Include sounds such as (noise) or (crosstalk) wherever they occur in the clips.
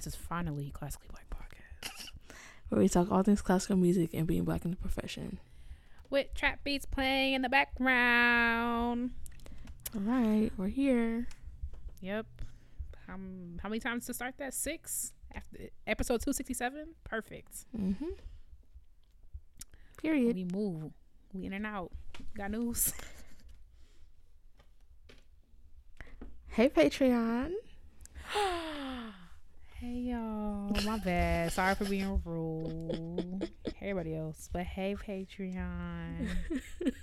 This is finally Classically Black Podcast. Where we talk all things classical music and being black in the profession. With trap beats playing in the background. All right, we're here. Yep. Um, how many times to start that? Six? After episode 267? Perfect. Mm-hmm. Period. We move. We in and out. Got news. Hey, Patreon. (gasps) (gasps) (gasps) hey, y'all. My bad. Sorry for being rude. Everybody else. But hey, Patreon.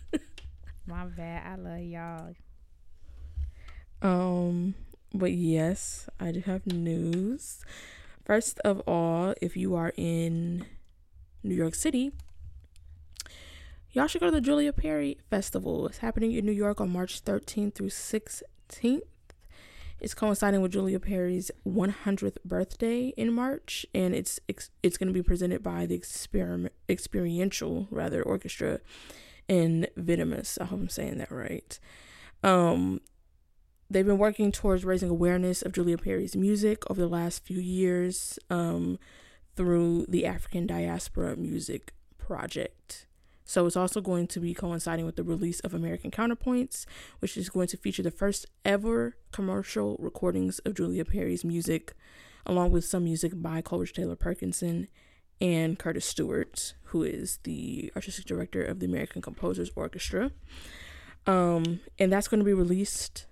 (laughs) My bad. I love y'all. Um, but yes, I do have news. First of all, if you are in New York City, y'all should go to the Julia Perry Festival. It's happening in New York on March 13th through 16th. It's coinciding with Julia Perry's 100th birthday in March, and it's it's going to be presented by the experiment experiential rather orchestra in Venomous. I hope I'm saying that right. Um, they've been working towards raising awareness of Julia Perry's music over the last few years um, through the African Diaspora Music Project. So it's also going to be coinciding with the release of American Counterpoints, which is going to feature the first ever commercial recordings of Julia Perry's music, along with some music by Coleridge Taylor Perkinson and Curtis Stewart, who is the artistic director of the American Composers Orchestra. Um, and that's going to be released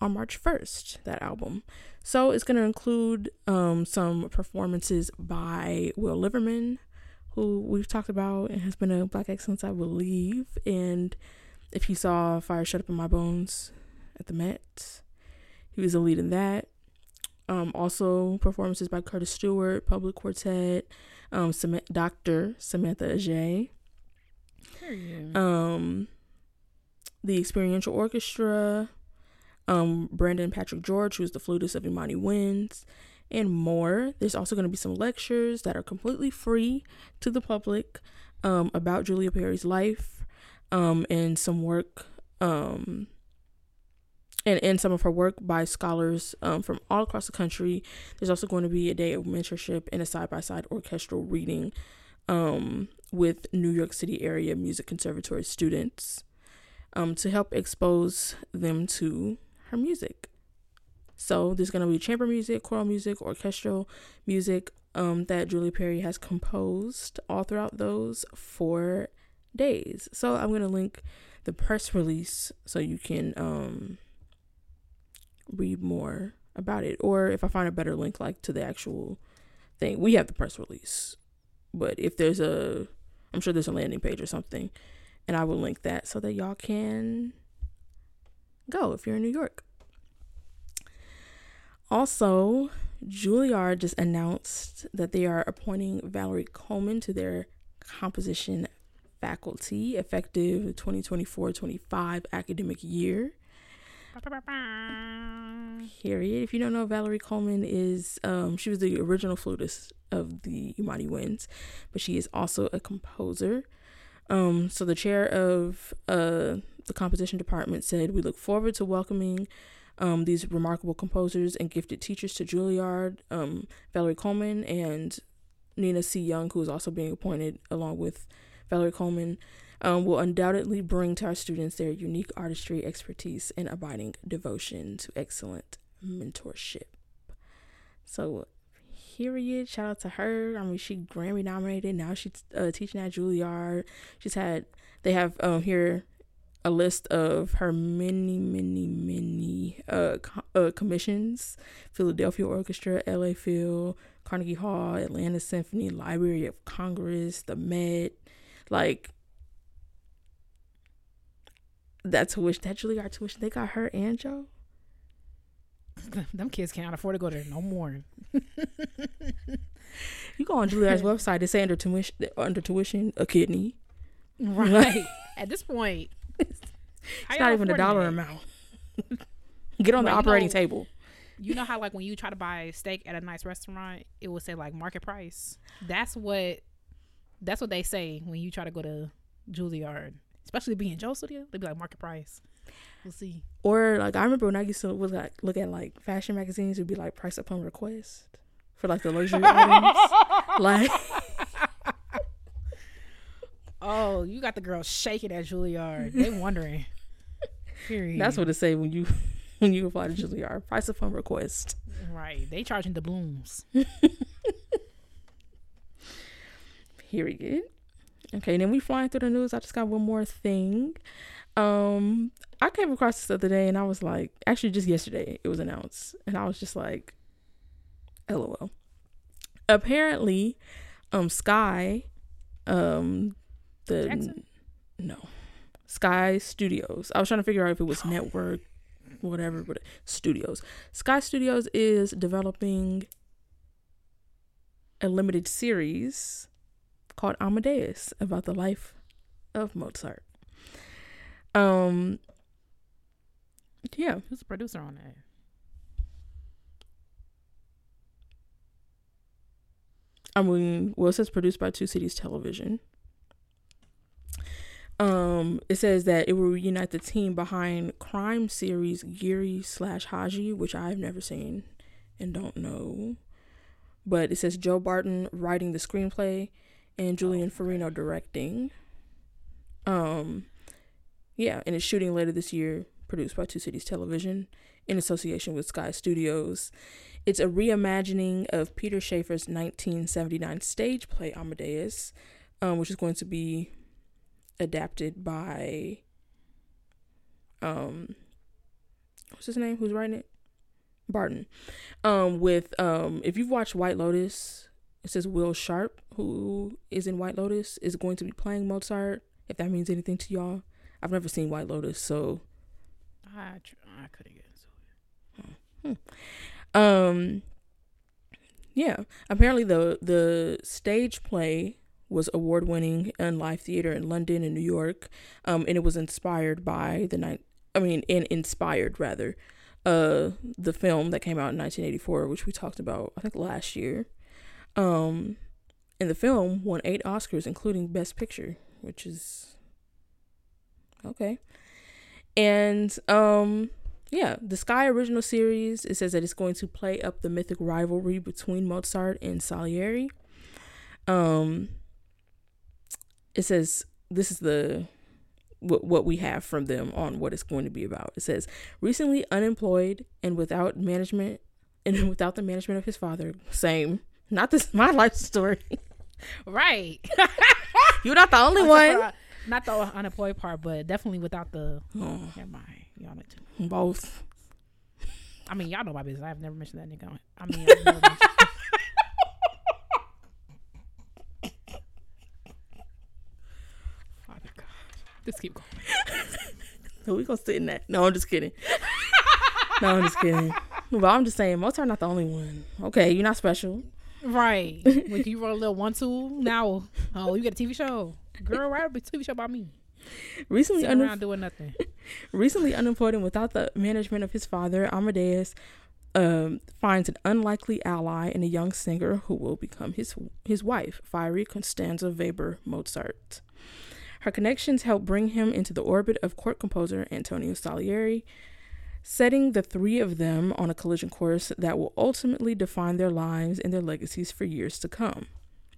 on March 1st, that album. So it's going to include um, some performances by Will Liverman, who we've talked about and has been a black excellence, I believe. And if you saw Fire Shut Up in My Bones at the Met, he was a lead in that. Um, also, performances by Curtis Stewart, PUBLIQuartet, um, Sam- Dr. Samantha Ajay. Um, the Experiential Orchestra, um, Brandon Patrick George, who's the flutist of Imani Winds, and more. There's also going to be some lectures that are completely free to the public um, about Julia Perry's life um, and some work um, and, and some of her work by scholars um, from all across the country. There's also going to be a day of mentorship and a side by side orchestral reading um, with New York City area music conservatory students um, to help expose them to her music. So there's gonna be chamber music, choral music, orchestral music um, that Julie Perry has composed all throughout those four days. So I'm gonna link the press release so you can um, read more about it. Or if I find a better link, like to the actual thing, we have the press release. But if there's a, I'm sure there's a landing page or something, and I will link that so that y'all can go if you're in New York. Also, Juilliard just announced that they are appointing Valerie Coleman to their composition faculty effective 2024-25 academic year. Period. If you don't know, Valerie Coleman is um, she was the original flutist of the Imani Winds, but she is also a composer. Um, so the chair of uh, the composition department said, "We look forward to welcoming." Um, these remarkable composers and gifted teachers to Juilliard, um, Valerie Coleman and Nina C. Young, who is also being appointed along with Valerie Coleman, um, will undoubtedly bring to our students their unique artistry, expertise, and abiding devotion to excellent mentorship. So, period. Shout out to her. I mean, she Grammy nominated. Now she's uh, teaching at Juilliard. She's had they have um here a list of her many, many, many uh, co- uh, commissions Philadelphia Orchestra, LA Phil, Carnegie Hall, Atlanta Symphony, Library of Congress, the Met. Like, that tuition, that Juilliard tuition, they got her and Joe. (laughs) Them kids can't afford to go there no more. (laughs) you go on Juilliard's website, they say under tuition, under tuition, a kidney. Right. (laughs) At this point, it's not even a dollar amount. (laughs) Get on the operating know, table. You know how like when you try to buy steak at a nice restaurant, it will say like market price. That's what that's what they say when you try to go to Juilliard, especially being Joe Studio. They'd be like market price. We'll see. Or like I remember when I used to look at look at like fashion magazines, it'd be like price upon request for like the luxury (laughs) items. Like Oh, you got the girls shaking at Juilliard. They (laughs) wondering. Period. that's what it say when you (laughs) when you apply to Juilliard. Price upon request. right. They charging the blooms. (laughs) Period. Okay, then we flying through the news. I just got one more thing. Um, I came across this the other day and I was like, actually just yesterday it was announced, and I was just like, LOL. Apparently, um, Sky, um, the Jackson? no, Sky Studios. I was trying to figure out if it was network, whatever, but Studios. Sky Studios is developing a limited series called Amadeus about the life of Mozart. Um yeah, Who's the producer on that? I mean, well, it says produced by Two Cities Television. Um, it says that it will reunite the team behind crime series Giri slash Haji, which I've never seen and don't know. But it says Joe Barton writing the screenplay and Julian Farino directing. Um, yeah, and it's shooting later this year, produced by Two Cities Television in association with Sky Studios. It's a reimagining of Peter Shaffer's 1979 stage play Amadeus, um, which is going to be adapted by um what's his name? Who's writing it? Barton. Um, with um if you've watched White Lotus, it says Will Sharpe, who is in White Lotus, is going to be playing Mozart. If that means anything to y'all, I've never seen White Lotus, so I tr- I couldn't get into it. Um yeah, apparently the the stage play was award winning in live theater in London and New York. Um and it was inspired by the night I mean in inspired rather uh the film that came out in 1984 which we talked about I think last year. Um and the film won 8 Oscars including best picture, which is okay. And um yeah, the Sky original series, it says that it's going to play up the mythic rivalry between Mozart and Salieri. Um it says this is the what what we have from them on what it's going to be about. It says recently unemployed and without management and (laughs) without the management of his father. Same. Not this (laughs) my life story. Right. (laughs) You're not the only one. Not the unemployed part, but definitely without the. Oh, Never mind. Y'all know too. both. I mean, y'all know my business. I've never mentioned that nigga. I mean, I've never mentioned- Father God. Just keep going. (laughs) So we gonna sit in that. No, I'm just kidding. no, I'm just kidding. But I'm just saying, Mozart not the only one. Okay, you're not special. Right. (laughs) when you wrote a little one two, now oh you got a TV show. Girl, write a TV show about me. Recently, Sitting une- around doing nothing. (laughs) recently unemployed and without the management of his father, Amadeus um, finds an unlikely ally in a young singer who will become his his wife, fiery Constanza Weber Mozart. Her connections help bring him into the orbit of court composer Antonio Salieri, setting the three of them on a collision course that will ultimately define their lives and their legacies for years to come.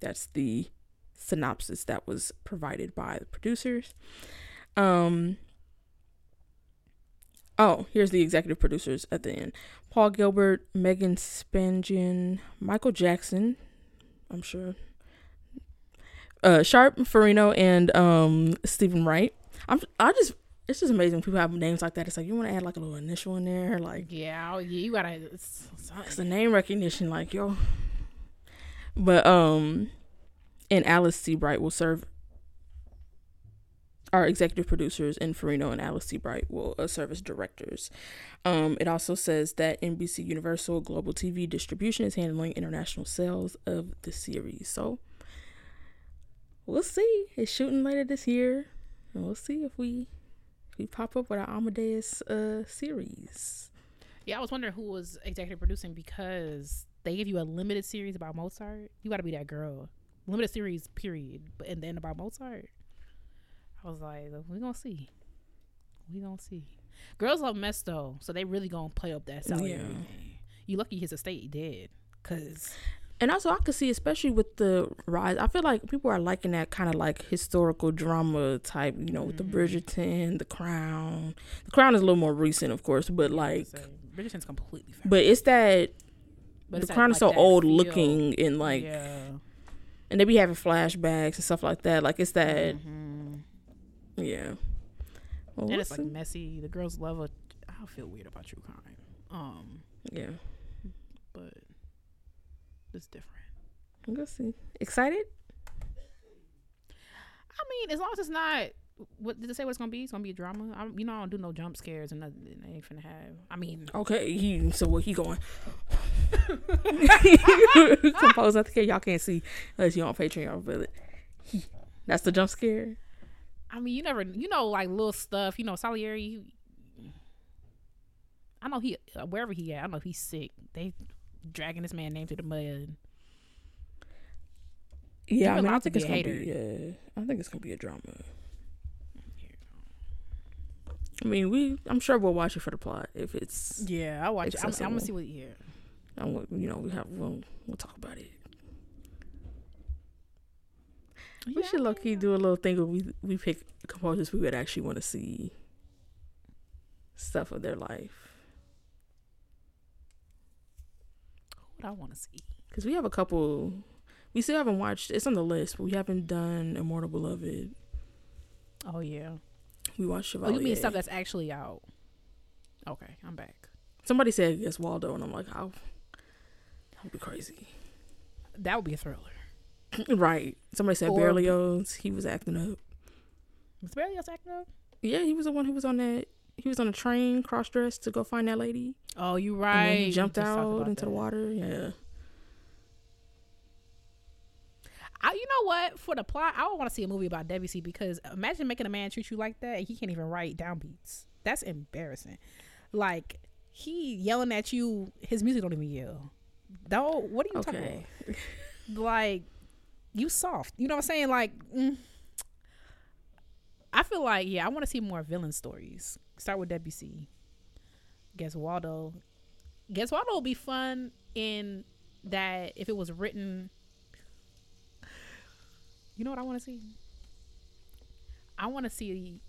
That's the synopsis that was provided by the producers. Um, oh, here's the executive producers at the end Paul Gilbert, Megan Spangian, Michael Jackson, I'm sure, uh, Sharpe, Farino, and um, Stephen Wright. I'm, I just, it's just amazing when people have names like that. It's like you want to add like a little initial in there, like Yeah, oh, yeah, you gotta. It's, it's the name recognition, like yo. But um, and Alice Seabright will serve. Our executive producers and Farino and Alice Seabright will uh, serve as directors. Um, it also says that NBC Universal Global TV Distribution is handling international sales of the series. So we'll see. It's shooting later this year, and we'll see if we if we pop up with our Amadeus uh series. Yeah, I was wondering who was executive producing because they give you a limited series about Mozart. You got to be that girl. Limited series, period. But and then about Mozart, I was like, we gonna see. We gonna see. Girls love mess though, so they really gonna play up that Salieri Yeah. You lucky his estate dead, cause And also, I could see, especially with the rise, I feel like people are liking that kind of like historical drama type, you know, with the Mhm. Bridgerton, The Crown. The Crown is a little more recent, of course, but like, Bridgerton's completely fair. but it's that But the it's Crown is so old feel. looking and like, yeah. and they be having flashbacks and stuff like that. Like, it's that, Mhm. yeah. Well, And it's like see. messy. The girls love it. I feel weird about true crime. Um, yeah. but it's different. We'll see. Excited? I mean, as long as it's not. What did it say? What it's gonna be? It's gonna be a drama. I'm, you know, I don't do no jump scares and nothing. I ain't finna have. I mean, Okay. He, so what he going? Compose. I think y'all can't see unless you on Patreon, but he, that's the jump scare. I mean, you never, you know, like little stuff. You know, Salieri. he- I know he wherever he at. I know he's sick. They dragging this man name to the mud. Yeah, I mean, I think it's gonna hater. be. Yeah, I think it's gonna be a drama. I mean, we. I'm sure we'll watch it for the plot. If it's, Yeah, I watch it. I'm, I'm gonna see what. Yeah, I'm, you know, we have. We'll, we'll talk about it. We Yeah, should I low key do a little thing where we we pick composers we would actually want to see stuff of their life What I want to see. because we have a couple. We still haven't watched. It's on the list, but we haven't done Immortal Beloved. Oh yeah. We watched Oh, Chevalier. you mean stuff that's actually out? Okay, I'm back. Somebody said Gesualdo, and I'm like, how? That would be crazy, That would be a thriller. (clears throat) right? Somebody said Or- Berlioz. He was acting up. Was Berlioz acting up? Yeah, he was the one who was on that. He was on a train, cross dressed to go find that lady, Oh, you and right. then he jumped out into the water. Yeah. I, you know what? For the plot, I would want to see a movie about Debussy because imagine making a man treat you like that and he can't even write downbeats. That's embarrassing. Like he yelling at you, his music don't even yell. Though, what are you talking about? Like you soft. You know what I'm saying? Like mm. I feel like yeah, I want to see more villain stories. Start with Debussy. Gesualdo. Guess Waldo would be fun in that if it was written you know what I want to see? I want to see,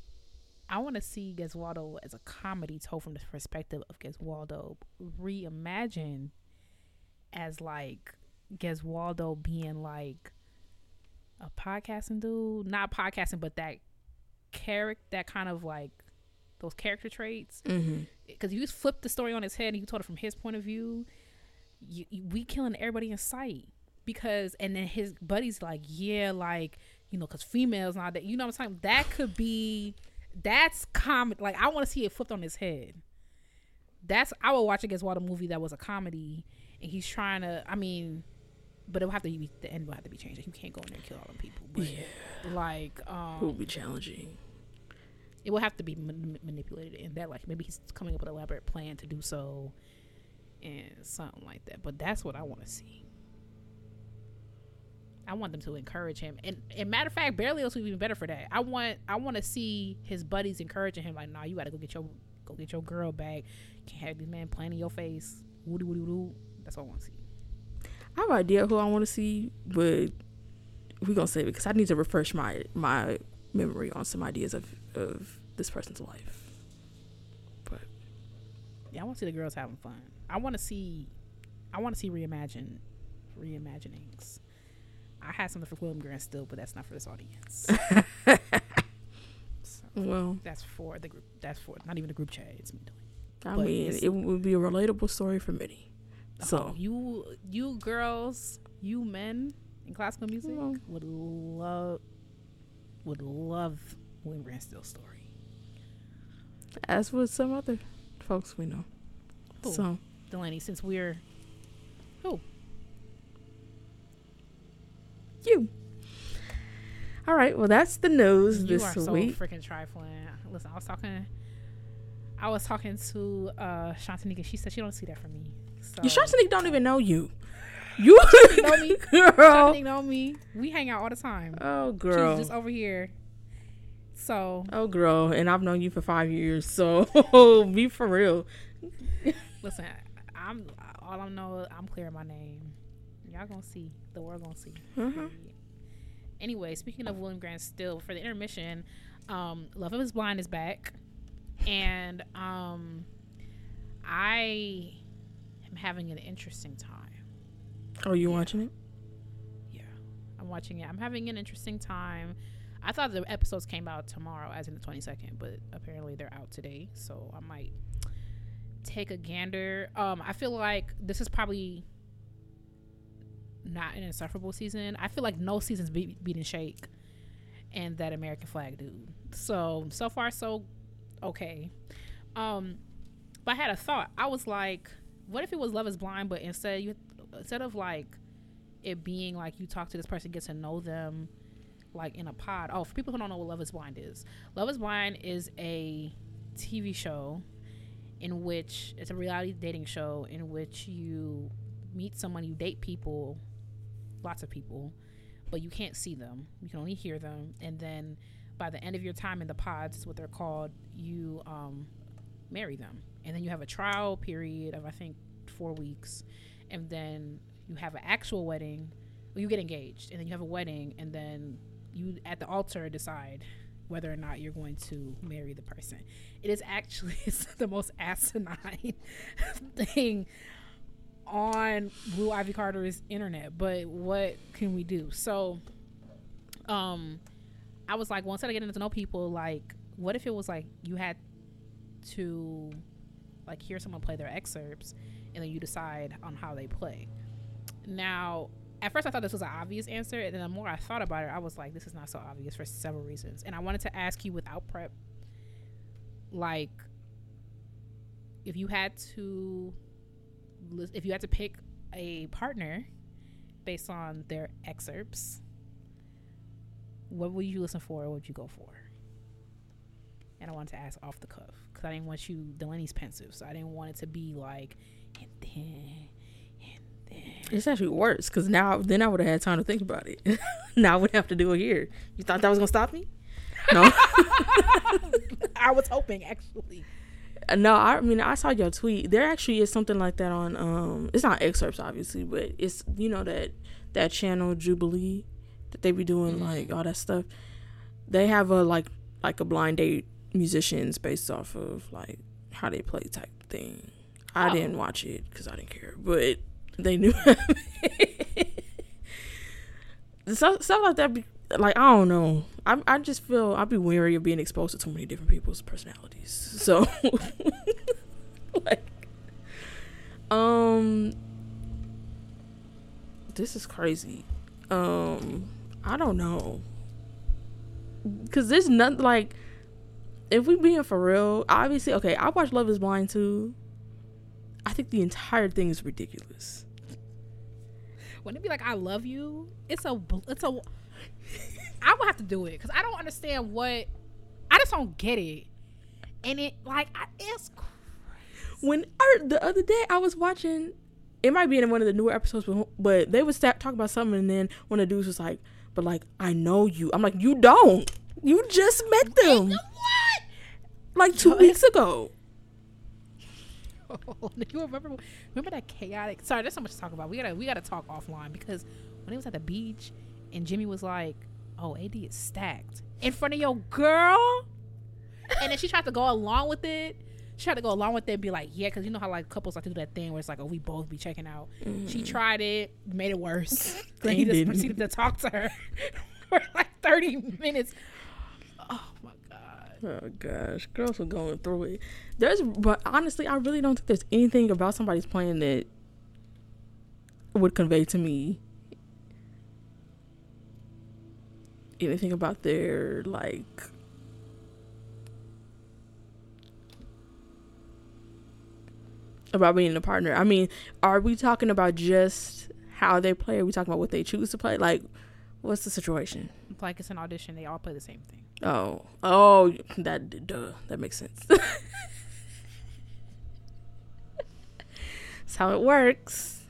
I want to see Gesualdo as a comedy told from the perspective of Gesualdo reimagined as like Gesualdo being like a podcasting dude, not podcasting, but that character, that kind of like those character traits. Mm-hmm. Because you flip the story on his head and you told it from his point of view. You, you, we killing everybody in sight because and then his buddy's like yeah like you know because females not that you know what i'm saying that could be that's common like i want to see it flipped on his head that's i would watch a Gesualdo movie that was a comedy and he's trying to i mean but it will have to be the end will have to be changed you can't go in there and kill all them people but Yeah, like um, it would um be challenging. It will have to be man- manipulated in that like maybe he's coming up with an elaborate plan to do so and something like that but that's what i want to see I want them to encourage him, and, and matter of fact, Berlioz would be even better for that. I want I want to see his buddies encouraging him, like, "Nah, you got to go get your go get your girl back. Can't have this man playing your face." Woody woody woo. That's what I want to see. I have an idea who I want to see, but we're gonna say it because I need to refresh my my memory on some ideas of of this person's life. But Yeah, I want to see the girls having fun. I want to see, I want to see reimagine, reimaginings. I had something for William Grant Still, but that's not for this audience. (laughs) so well, that's for the group. That's for not even the group chat. It's me doing. I But mean, it would be a relatable story for many. Oh, so Oh, you you girls, you men in classical music Well. would love would love William Grant Still's story. as with some other folks we know. Who? So Dalanie, since we're who? you. All right. Well, that's the news you this are so freaking trifling. Listen, I was talking I was talking to uh Shantanika. She said she don't see that from me. So Your Shashanik don't even know you. (laughs) You know me. (laughs) girl. Shantanika know me. We hang out all the time. Oh girl. She's just over here. So Oh girl, and I've known you for five years, so (laughs) be for real. listen, I'm all I know. I'm clearing my name. Y'all gonna see. The world gonna see. Period. Anyway, speaking of William Grant Still, for the intermission, um, Love of Is Blind is back, and um, I am having an interesting time. Oh, you watching it? Yeah, I'm watching it. I'm having an interesting time. I thought the episodes came out tomorrow, as in the 22nd, but apparently they're out today. So I might take a gander. Um, I feel like this is probably not an insufferable season. I feel like no season's be- beating Shake and that American Flag dude. So so far so okay. Um, but I had a thought. I was like, what if it was Love Is Blind, but instead you instead of like it being like you talk to this person, get to know them, like in a pod. Oh, for people who don't know what Love Is Blind is, Love Is Blind is a TV show in which it's a reality dating show in which you meet someone, you date people, lots of people, but you can't see them. You can only hear them, and then by the end of your time in the pods, is what they're called, you um, marry them, and then you have a trial period of I think four weeks, and then you have an actual wedding. Well, you get engaged, and then you have a wedding, and then you at the altar decide whether or not you're going to marry the person. It is actually (laughs) the most asinine (laughs) thing on Blue Ivy Carter's internet. But what can we do? So, um, I was like, once I getting to know people, like, what if it was like you had to like hear someone play their excerpts and then you decide on how they play. Now, at first I thought this was an obvious answer, and then the more I thought about it, I was like, this is not so obvious for several reasons. And I wanted to ask you without prep, like, if you had to, if you had to pick a partner based on their excerpts, what would you listen for? Or what would you go for? And I wanted to ask off the cuff because I didn't want you. Dalanie's pensive, so I didn't want it to be like, and then. It's actually worse because now then I would have had time to think about it. (laughs) now I would have to do it here. You thought that was gonna stop me? No, (laughs) I was hoping actually. no. I mean, I saw your tweet. There actually is something like that on. Um, it's not excerpts, obviously, but it's you know that that channel Jubilee that they be doing like all that stuff. They have a like like a blind date musicians based off of like how they play type thing. I Oh. didn't watch it because I didn't care, but they knew. stuff, (laughs) stuff like that. Be, like I don't know. I I just feel I'd be wary of being exposed to too many different people's personalities. (laughs) So, (laughs) like, um, this is crazy. Um, I don't know. Cause there's nothing like, if we being for real, obviously, okay. I watched Love Is Blind too. I think the entire thing is ridiculous. Wouldn't it be like, I love you, it's a, bl- it's a. I would have to do it because I don't understand what. I just don't get it, and it like I, it's. cr- when the other day I was watching, it might be in one of the newer episodes, but, but they would start talking about something, and then one of the dudes was like, "But like, I know you." I'm like, "You don't. You just met them What? like two Yo, weeks ago." (laughs) You remember remember that chaotic sorry there's so much to talk about. We gotta we gotta talk offline because when he was at the beach and jimmy was like oh ad is stacked in front of your girl? And then she tried to go along with it. She tried to go along with it and be like yeah because you know how like couples like to do that thing where it's like oh we both be checking out. She mm-hmm. tried it made it worse. (laughs) Then he just didn't. proceeded to talk to her (laughs) for like 30 minutes Oh gosh, girls are going through it. There's, but honestly, I really don't think there's anything about somebody's plan that would convey to me anything about their like about being a partner. I mean, are we talking about just how they play? Are we talking about what they choose to play? Like, what's the situation? like it's an audition they all play the same thing Oh, oh, that duh, that makes sense. (laughs) That's how it works.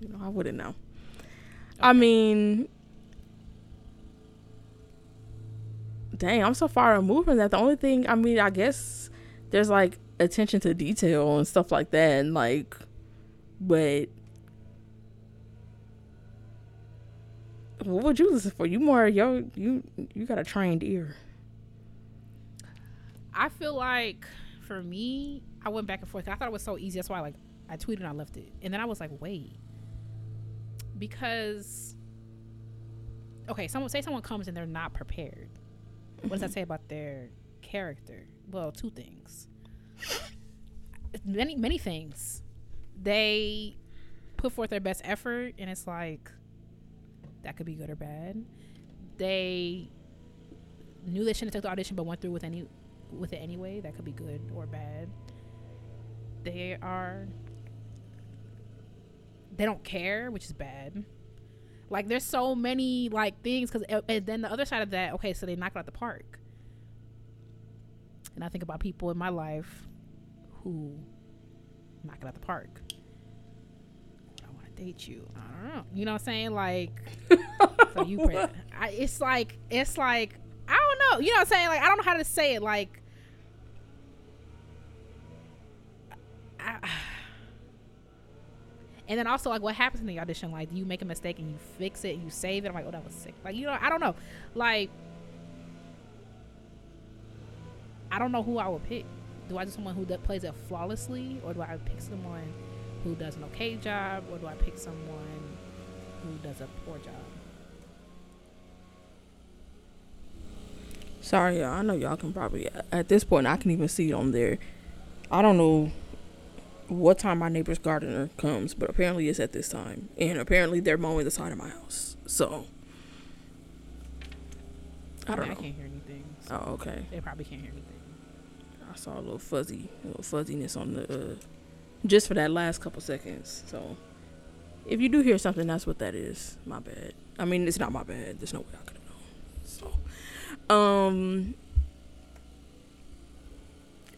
You know, I wouldn't know. I mean, dang, I'm so far removed from that. The only thing, I mean, I guess there's like attention to detail and stuff like that, and like, but What would you listen for? You more yo you you got a trained ear. I feel like for me, I went back and forth. I thought it was so easy. That's why like I tweeted and I left it. And then I was like, wait. Because okay, someone say someone comes and they're not prepared. What does that say about their character? Well, two things. Many many things. They put forth their best effort and it's like that could be good or bad. They knew they shouldn't took the audition but went through with any with it anyway. That could be good or bad. They are they don't care, which is bad. Like there's so many like things because eh, and then the other side of that, okay, so they knock it out the park. And I think about people in my life who knock it out the park. Date you. I don't know. You know what I'm saying? Like, (laughs) so you, pre- I, it's like it's like I don't know. You know what I'm saying? Like I don't know how to say it. Like, I, (sighs) and then also like what happens in the audition? Like, do you make a mistake and you fix it and you save it? I'm like, oh, that was sick. Like, you know, I don't know. Like, I don't know who I would pick. Do I do someone who that plays it flawlessly, or do I pick someone who does an okay job, or do I pick someone who does a poor job? Sorry, y'all. I know y'all can probably at this point I can even see it on there. I don't know what time my neighbor's gardener comes, but apparently it's at this time, and apparently they're mowing the side of my house. So I don't mean, know. I can't hear anything. So Oh, okay. They probably can't hear anything. I saw a little fuzzy, a little fuzziness on the, uh, just for that last couple seconds. So, if you do hear something, that's what that is. My bad. I mean, it's not my bad. There's no way I could have known. So, um,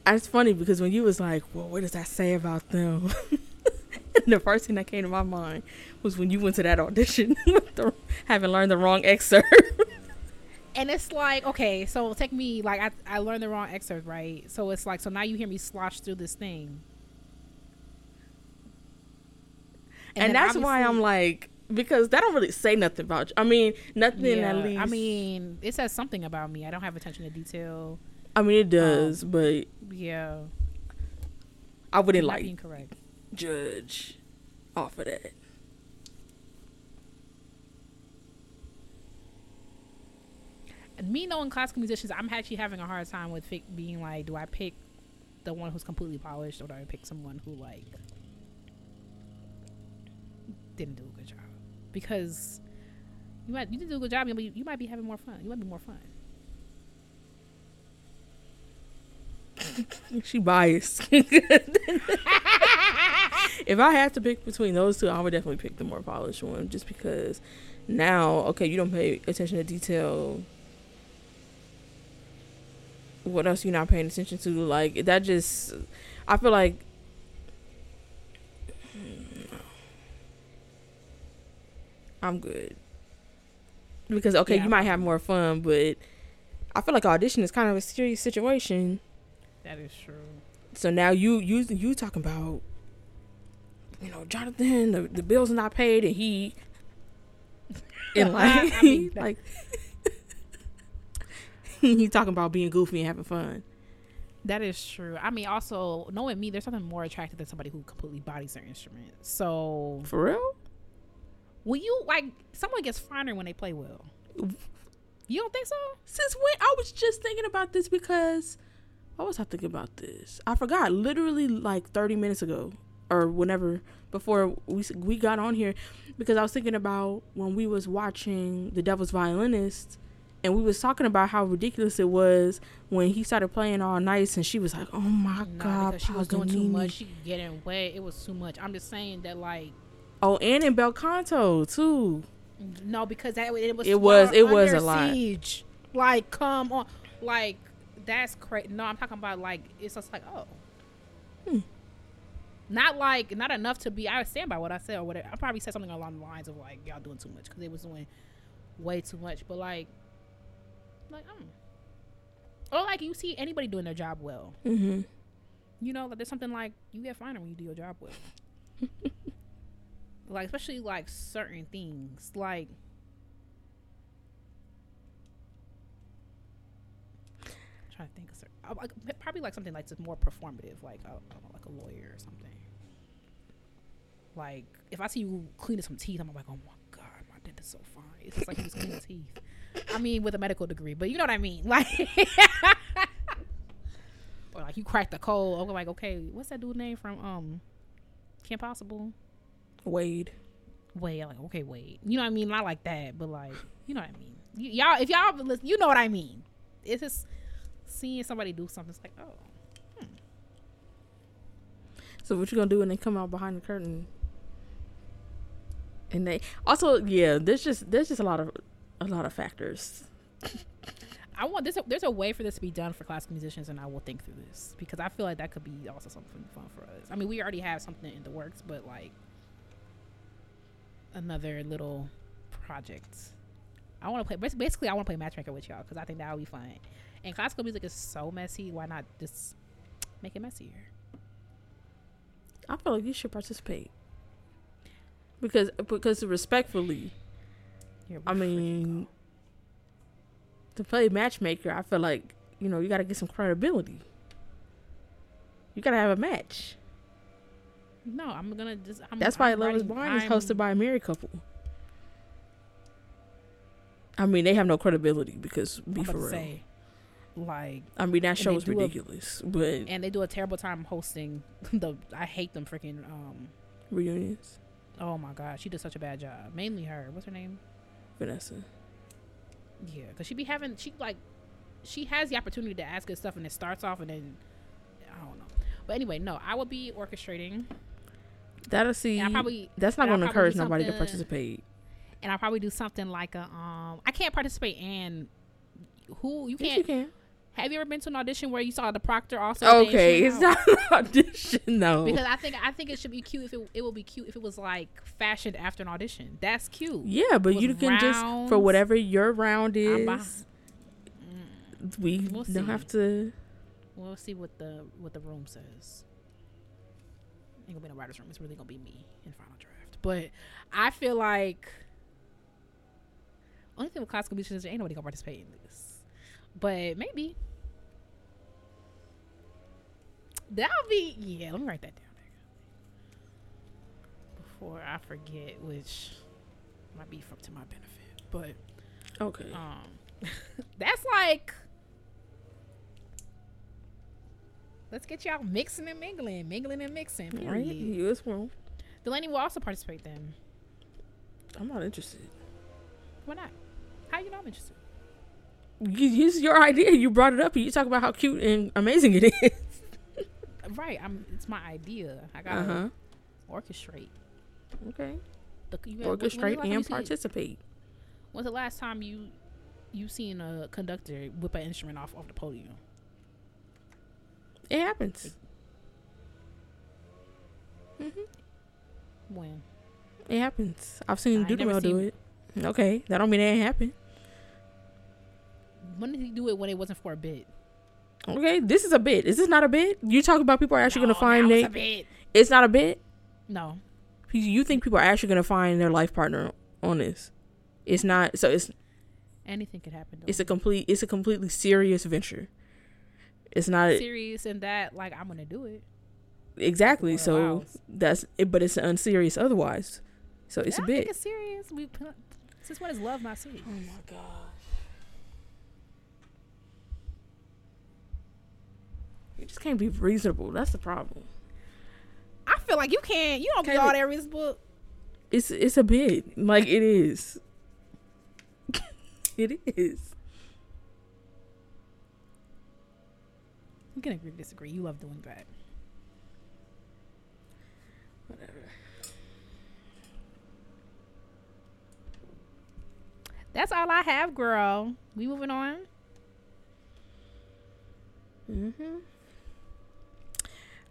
it's funny because when you was like, "Well, what does that say about them?" (laughs) the first thing that came to my mind was when you went to that audition, (laughs) having learned the wrong excerpt. (laughs) And it's like, okay, so take me like I I learned the wrong excerpt, right? So it's like, so now you hear me slosh through this thing, and, then that's why I'm like because that don't really say nothing about you. I mean, nothing Yeah, at least. I mean, it says something about me. I don't have attention to detail. I mean it um, does, but Yeah, I wouldn't like being correct. judge off of that. Me knowing classical musicians, I'm actually having a hard time with fi- being like, do I pick the one who's completely polished, or do I pick someone who like didn't do a good job? Because you might you did do a good job, but you, you might be having more fun. You might be more fun. (laughs) She biased. (laughs) if I had to pick between those two, I would definitely pick the more polished one, just because now, okay, you don't pay attention to detail. What else you not paying attention to? Like that just, I feel like. I'm good. Because okay, Yeah. you might have more fun, but I feel like audition is kind of a serious situation. That is true. So now you you you talking about you know Jonathan the, the bills are not paid and he (laughs) and (laughs) like I mean, like he talking about being goofy and having fun. That is true. I mean, also knowing me, there's something more attractive than somebody who completely bodies their instrument. So For real? When you like, someone gets finer when they play well. You don't think so? Since when I was just thinking about this because what was I thinking about this? I forgot literally like 30 minutes ago or whenever before we we got on here because I was thinking about when we was watching The Devil's Violinist and we was talking about how ridiculous it was when he started playing all nice and she was like, "Oh my Nah, god, she was doing too much. She getting wet. It was too much. I'm just saying that, like, Oh, and in Bel Canto too. no, because that it was It was- it was a lot. siege. Like, come on, like that's crazy. No, I'm talking about like it's just like oh, Hmm. not like not enough to be. I stand by what I said or whatever. I probably said something along the lines of like y'all doing too much because they was doing way too much. But like, like um, or like you see anybody doing their job well. Mhm. you know, like there's something like you get finer when you do your job well. (laughs) like especially like certain things. Like I'm trying to think of certain, uh, like, probably like something like more performative like a, like a lawyer or something. Like if I see you cleaning some teeth I'm like oh my god my dentist so fine. It's just like he's cleaning teeth. I mean with a medical degree but you know what I mean. (laughs) Like or like you cracked the code. I'm like okay what's that dude name from um Kim Possible? Wade. Wade. Like, okay, Wade. You know what I mean? Not like that, but like, you know what I mean. Y- y'all, if y'all, listen, you know what I mean. It's just seeing somebody do something. It's like, oh, hmm. So what you gonna do when they come out behind the curtain? And they also yeah, there's just there's just a lot of a lot of factors. (laughs) I want this. There's a way for this to be done for classical musicians, and I will think through this because I feel like that could be also something fun for us. I mean, we already have something in the works, but like another little project. I want to play. Basically, I want to play matchmaker with y'all because I think that would be fun. And classical music is so messy. Why not just make it messier? I feel like you should participate. Because because respectfully, I mean to play matchmaker, I feel like, you know, you gotta get some credibility. You gotta have a match. No, I'm gonna just. I'm, That's why I'm Love is Blind is hosted by a married couple. I mean, they have no credibility because be for real. say, like, I mean, that show is do a- ridiculous, but and they do a terrible time hosting (laughs) the. I hate them freaking. Um. reunions, Oh my god, she did such a bad job. Mainly her. What's her name? Vanessa. Yeah, because she be having she like she has the opportunity to ask good stuff, and it starts off, and then I don't know. But anyway, no, I will be orchestrating, That'll see. and I probably that's not going to encourage nobody to participate. and I'll probably do something like a um. I can't participate and who you can't. you can. Have you ever been to an audition where you saw the proctor also? Okay, it's out? not an (laughs) audition though. because I think I think it should be cute if it it will be cute if it was like fashioned after an audition. That's cute. yeah, but with you can just for whatever your round is. we We'll don't see. have to. We'll see what the what the room says. Ain't gonna be in the writers' room. It's really gonna be me in final draft. But I feel like only thing with classical musicians is ain't nobody gonna participate in this. But maybe that'll be yeah. Let me write that down before I forget, which might be from to my benefit. But Okay. um, (laughs) that's like. Let's get y'all mixing and mingling, mingling and mixing. Right? You as well. Dalanie will also participate then. I'm not interested. Why not? How you know I'm interested? You use your idea. You brought it up, and you talk about how cute and amazing it is. (laughs) Right, I'm. It's my idea. I gotta Uh huh. orchestrate. Okay. The, you, when- when's the last Orchestrate and participate. When's the last time you you seen a conductor whip an instrument off off the podium? It happens. hmm When? It happens. I've seen Dudamel do it. Okay, that don't mean it ain't happen. When did he do it? When it wasn't for a bit? Okay, this is a bit. Is this not a bit? You talk about people are actually No, gonna find they. it's. It's not a bit. No, You- You think people are actually gonna find their life partner on this? It's not. So it's anything could happen. Though. it's a complete. It's a completely serious venture. It's not serious and that like I'm gonna do it. exactly. So allows. that's it. But it's unserious otherwise. So it's I a think bit. it's serious. We put- since when is love not serious? Oh my god. You just can't be reasonable. That's the problem. I feel like you can't. You don't be Can't all be- that reasonable. It's it's a bit. Like it is. (laughs) it is. We can agree to disagree. You love doing that. Whatever. That's all I have, girl. We moving on. Mm-hmm.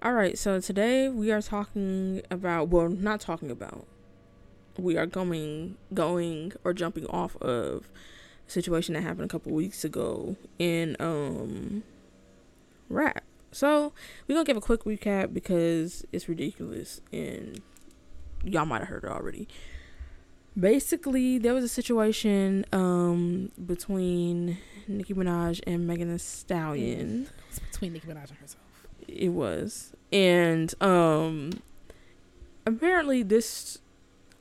All right, so today we are talking about well, not talking about. We are going going or jumping off of a situation that happened a couple weeks ago in um rap. So we're gonna give a quick recap because it's ridiculous and y'all might have heard it already. basically there was a situation um between Nicki Minaj and Megan Thee Stallion. It's between Nicki Minaj and herself. It was. And um apparently this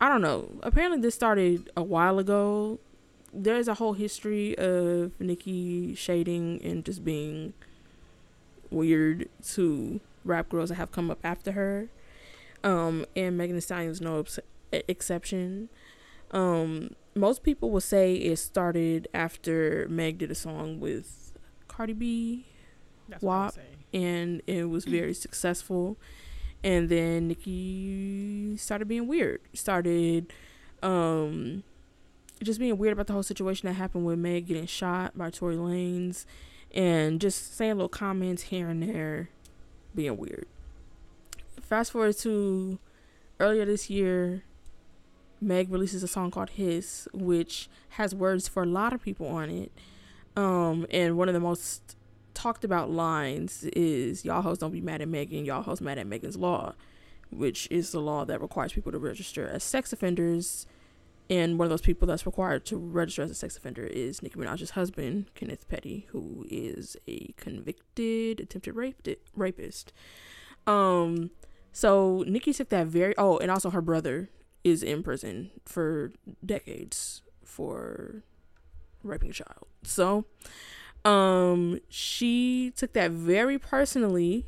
I don't know. Apparently this started a while ago. There's a whole history of Nicki shading and just being weird to rap girls that have come up after her. Um and Megan Thee Stallion is no ex- exception. Um most people will say it started after Meg did a song with Cardi B That's what I would WAP. and it was very successful. And then Nicki started being weird. Started um just being weird about the whole situation that happened with Meg getting shot by Tory Lanez and just saying little comments here and there being weird. Fast forward to earlier this year, Meg releases a song called Hiss, which has words for a lot of people on it. Um, and one of the most talked about lines is y'all hoes don't be mad at Megan, y'all hoes mad at Megan's law, which is the law that requires people to register as sex offenders. And one of those people that's required to register as a sex offender is Nicki Minaj's husband, Kenneth Petty, who is a convicted attempted rapist. Um, so Nicki took that very oh, and also her brother is in prison for decades for raping a child. So, um, she took that very personally,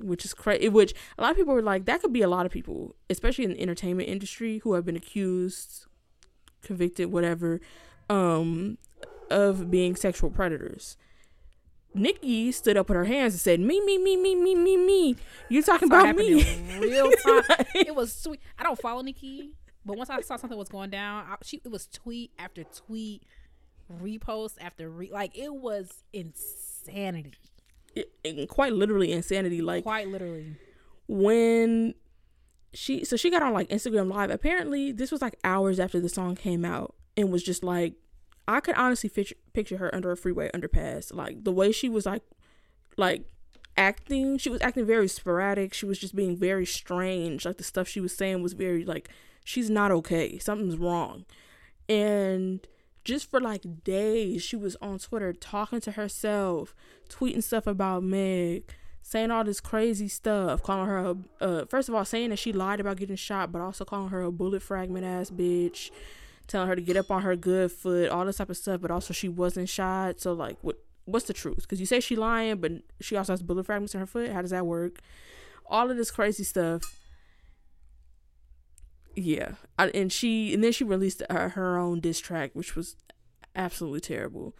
which is crazy. Which a lot of people were like, that could be a lot of people, especially in the entertainment industry, who have been accused, convicted, whatever, um, of being sexual predators. Nicki stood up with her hands and said, "Me, me, me, me, me, me, me. You're talking about me?" (laughs) real (laughs) time. it was sweet. I don't follow Nicki, but once I saw something was going down, I, she it was tweet after tweet, repost after re like it was insanity. Quite literally insanity. Like Quite literally. when she so she got on like Instagram live. Apparently, this was like hours after the song came out and was just like I could honestly picture, picture her under a freeway underpass. Like the way she was like like acting, she was acting very sporadic. She was just being very strange. Like the stuff she was saying was very like she's not okay. Something's wrong. And just for like days, she was on Twitter talking to herself, tweeting stuff about Meg, saying all this crazy stuff, calling her a, uh, first of all, saying that she lied about getting shot, but also calling her a bullet fragment ass bitch, telling her to get up on her good foot, all this type of stuff, but also she wasn't shot. So, like, what what's the truth? Because you say she lying, but she also has bullet fragments in her foot. How does that work? All of this crazy stuff. Yeah, I, and she and then she released her, her own diss track, which was absolutely terrible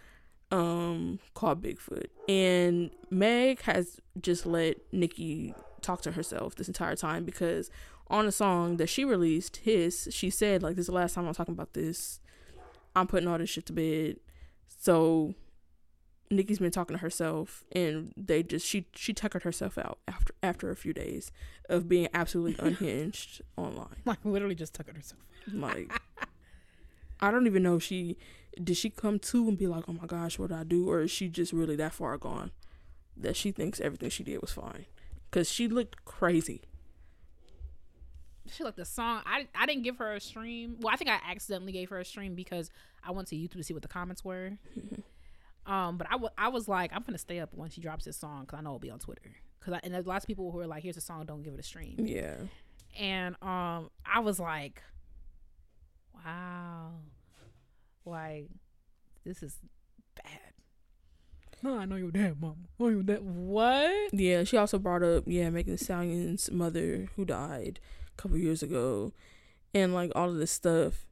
um called Bigfoot. And Meg has just let nicki talk to herself this entire time because on a song that she released, Hiss, she said like this is the last time I'm talking about this. I'm putting all this shit to bed. So Nicki's been talking to herself and they just she she tuckered herself out after after a few days of being absolutely (laughs) unhinged online. Like literally just it herself. Like (laughs) I don't even know if she did she come to and be like, "Oh my gosh, what did I do?" or is she just really that far gone that she thinks everything she did was fine? Cuz she looked crazy. She like the song. I I didn't give her a stream. Well, I think I accidentally gave her a stream because I went to YouTube to see what the comments were. (laughs) um, but I I was like, I'm gonna stay up when she drops this song because I know it'll be on Twitter. Cause I, and there's lots of people who are like, here's a song, don't give it a stream. Yeah. And um, I was like, wow, like this is bad. No, I know your dad, mom. I know your dad. What? Yeah, she also brought up yeah, Megan Thee Stallion's mother who died a couple years ago and like all of this stuff.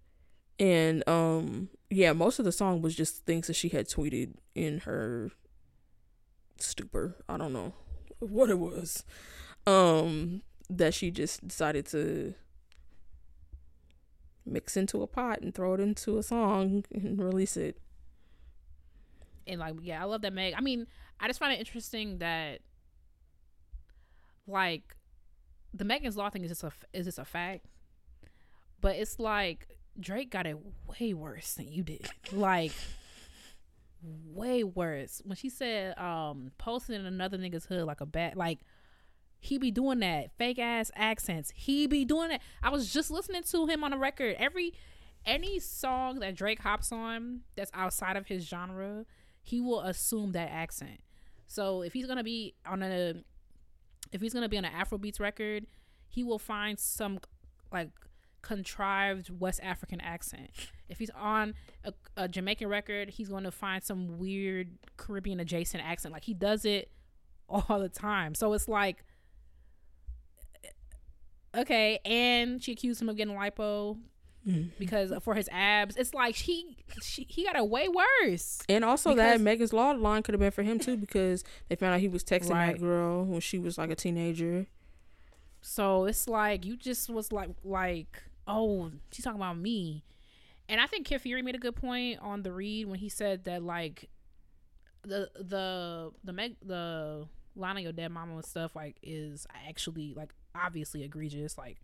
And um yeah, most of the song was just things that she had tweeted in her stupor. I don't know what it was. Um that she just decided to mix into a pot and throw it into a song and release it. and like yeah, I love that Meg. I mean, I just find it interesting that like the Megan's Law thing is just a is just a fact, but it's like Drake got it way worse than you did. Like way worse. When she said um posting in another nigga's hood like a bat like he be doing that fake ass accents. He be doing that. I was just listening to him on a record. Every any song that Drake hops on that's outside of his genre, he will assume that accent. So if he's gonna be on a if he's gonna be on an Afrobeats record, he will find some like contrived West African accent. If he's on a, a Jamaican record, he's going to find some weird Caribbean adjacent accent. Like he does it all the time. So it's like, okay. And she accused him of getting lipo Mm-hmm. because for his abs. It's like he she, he got it way worse. And also that Megan's Law line could have been for him too because they found out he was texting Right. that girl when she was like a teenager. So it's like you just was like like oh she's talking about me, and I think Kid Fury made a good point on the read when he said that like the the the meg the line of your dead mama and stuff like is actually like obviously egregious like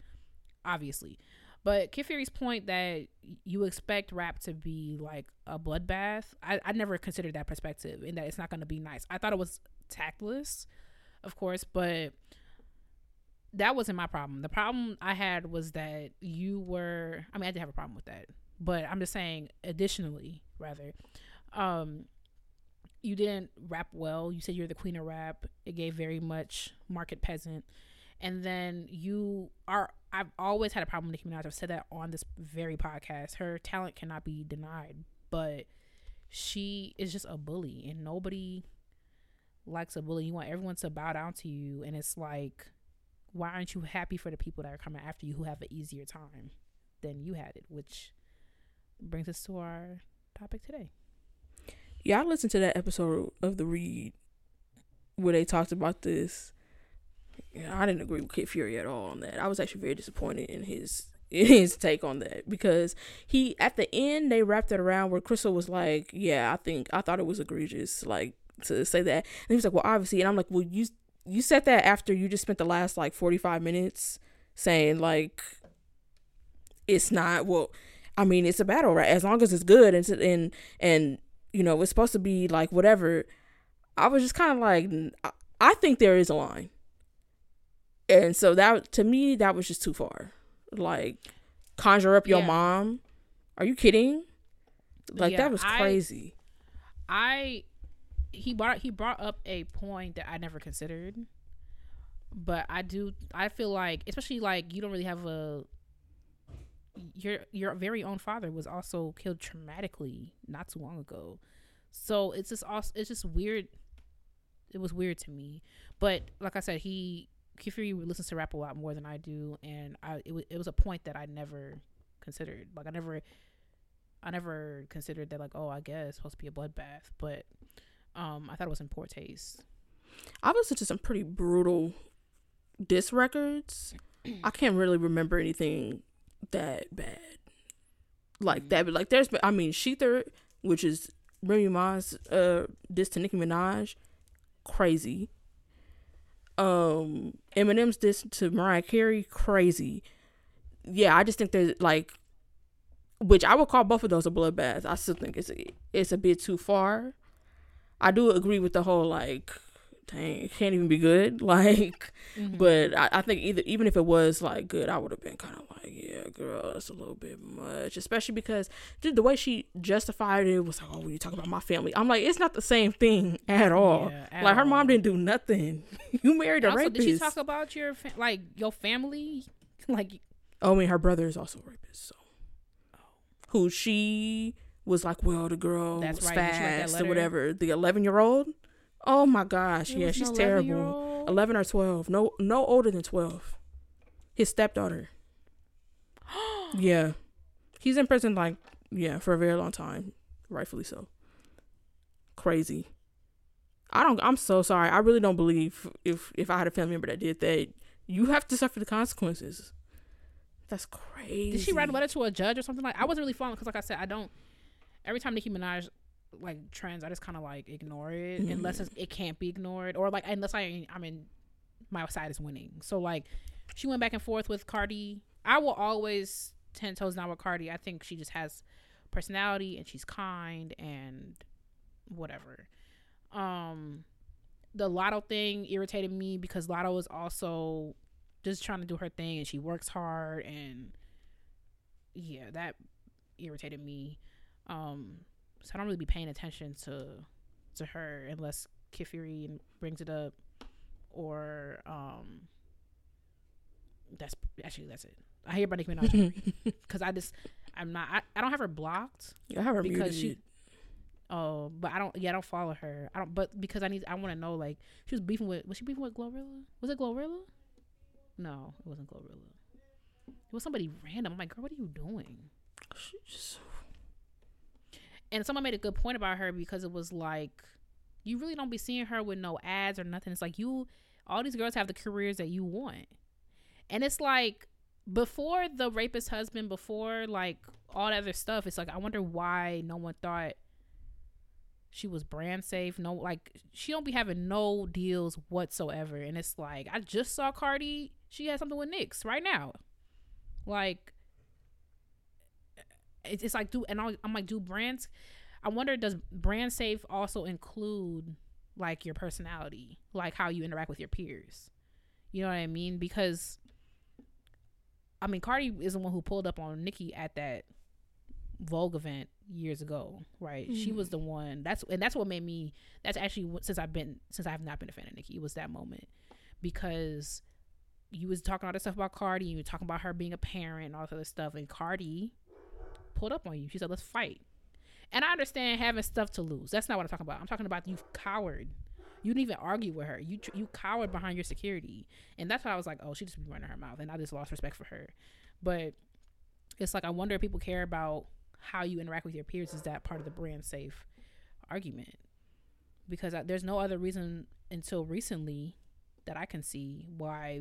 obviously. But Kid Fury's point that you expect rap to be like a bloodbath, I, I never considered that perspective and that it's not to be nice. I thought it was tactless, of course, but that wasn't my problem. The problem I had was that you were I mean I did have a problem with that. But I'm just saying additionally, rather, um you didn't rap well. You said you're the queen of rap. It gave very much market peasant. And then you are I've always had a problem with Nicki Minaj. I've said that on this very podcast. Her talent cannot be denied, but she is just a bully and nobody likes a bully. You want everyone to bow down to you and it's like why aren't you happy for the people that are coming after you who have an easier time than you had it? Which brings us to our topic today. Yeah, I listened to that episode of the Read where they talked about this. Yeah, I didn't agree with Kid Fury at all on that. I was actually very disappointed in his in his take on that because he at the end they wrapped it around where Crystal was like, "Yeah, I think I thought it was egregious, like to say that." And he was like, "Well, obviously," and I'm like, "Well, you you said that after you just spent the last like 45 minutes saying like it's not well." I mean, it's a battle, right? As long as it's good and and and you know, it's supposed to be like whatever. I was just kind of like, I- I think there is a line. And so that to me that was just too far. Like conjure up your Yeah. mom. Are you kidding? Like Yeah, that was I- crazy. I he brought he brought up a point that I never considered. But I do I feel like especially like you don't really have a your your very own father was also killed traumatically not too long ago. So it's just also it's just weird it was weird to me. But like I said, he Kid Fury listens to rap a lot more than I do and I it was it was a point that I never considered. Like I never I never considered that like, oh, I guess it's supposed to be a bloodbath, but um I thought it was in poor taste. I've listened to some pretty brutal diss records. I can't really remember anything that bad. Like that, but like there's I mean, ShEther, which is Remy Ma's uh diss to Nicki Minaj, crazy. Um, Eminem's diss to Mariah Carey, crazy. Yeah, I just think there's like, which I would call both of those a bloodbath. I still think it's a, it's a bit too far. I do agree with the whole like, dang, it can't even be good. (laughs) Like, Mm-hmm. but I, I think either even if it was like good, I would have been kind of like, yeah, girl, that's a little bit much. Especially because dude, the way she justified it was like, oh, when you talk about my family, I'm like, it's not the same thing at all. Yeah, at like her all. mom didn't do nothing. (laughs) you married a also, rapist. did she talk about your fa- like your family? (laughs) like oh, I mean, her brother is also a rapist. So, who she was like, well, the girl That's was right, did she write that fast or whatever. The 11 year old. Oh my gosh, There yeah, she's no terrible. 11-year-old? 11 or 12 no no older than 12 his stepdaughter (gasps) yeah he's in prison like yeah for a very long time rightfully so crazy i don't i'm so sorry i really don't believe if if i had a family member that did that you have to suffer the consequences that's crazy Did she write a letter to a judge or something like? I wasn't really following because, like I said, I don't. Every time Nicki Minaj like trends, I just kind of like ignore it unless it's, it can't be ignored or like unless I I mean my side is winning. So like she went back and forth with Cardi. I will always ten toes down with Cardi. I think she just has personality and she's kind and whatever. Um, the Latto thing irritated me because Latto was also just trying to do her thing and she works hard and yeah, that irritated me. Um, so I don't really be paying attention to to her unless Kid Fury brings it up or um that's actually that's it. I hear about Nicki Minaj because I just I'm not I, I don't have her blocked. I have her because muted. she Oh, but I don't. Yeah, I don't follow her. I don't. But because I need, I want to know. Like, she was beefing with. Was she beefing with Glorilla? Was it Glorilla? No, it wasn't Glorilla. It was somebody random. I'm like, girl, what are you doing? She just- And someone made a good point about her because it was like, you really don't be seeing her with no ads or nothing. It's like you, all these girls have the careers that you want, and it's like before the rapist husband, before like all that other stuff. It's like I wonder why no one thought she was brand safe. No, like she don't be having no deals whatsoever. And it's like I just saw Cardi. She had something with Nyx right now. Like it's, it's like do and I'm like do brands. I wonder does brand safe also include like your personality, like how you interact with your peers. You know what I mean? Because I mean, Cardi is the one who pulled up on Nicki at that Vogue event years ago, right? She Mhm. was the one. That's and that's what made me. That's actually since I've been since I have not been a fan of Nicki. It was that moment because you was talking all this stuff about Cardi. You were talking about her being a parent and all this other stuff, and Cardi pulled up on you. She said, "Let's fight." And I understand having stuff to lose. That's not what I'm talking about. I'm talking about you coward. You didn't even argue with her. You you cowered behind your security, and that's why I was like, "Oh, she just be running her mouth," and I just lost respect for her. But it's like I wonder if people care about how you interact with your peers. Is that part of the brand safe argument? Because I, there's no other reason until recently that I can see why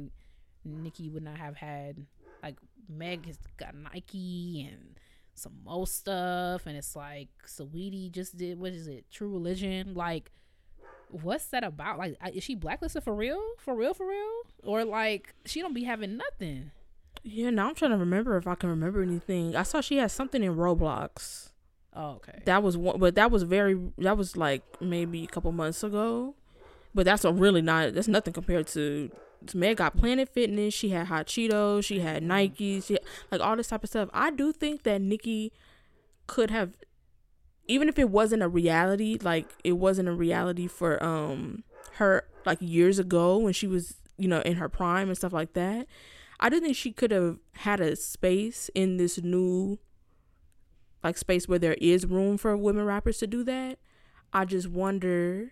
Nicki would not have had like Meg has got Nike and some more stuff, and it's like Saweetie just did what is it? True Religion, like. What's that about? Like, is she blacklisted for real? For real? For real? Or like she don't be having nothing? yeah, now I'm trying to remember if I can remember anything. I saw she had something in Roblox. Oh, okay. That was one, but that was very. That was like maybe a couple months ago. But that's a really not. That's nothing compared to. Meg got Planet Fitness. She had Hot Cheetos. She had Nikes. She like all this type of stuff. I do think that Nicki could have, even if it wasn't a reality, like it wasn't a reality for um her like years ago when she was you know in her prime and stuff like that. I do think she could have had a space in this new like space where there is room for women rappers to do that. I just wonder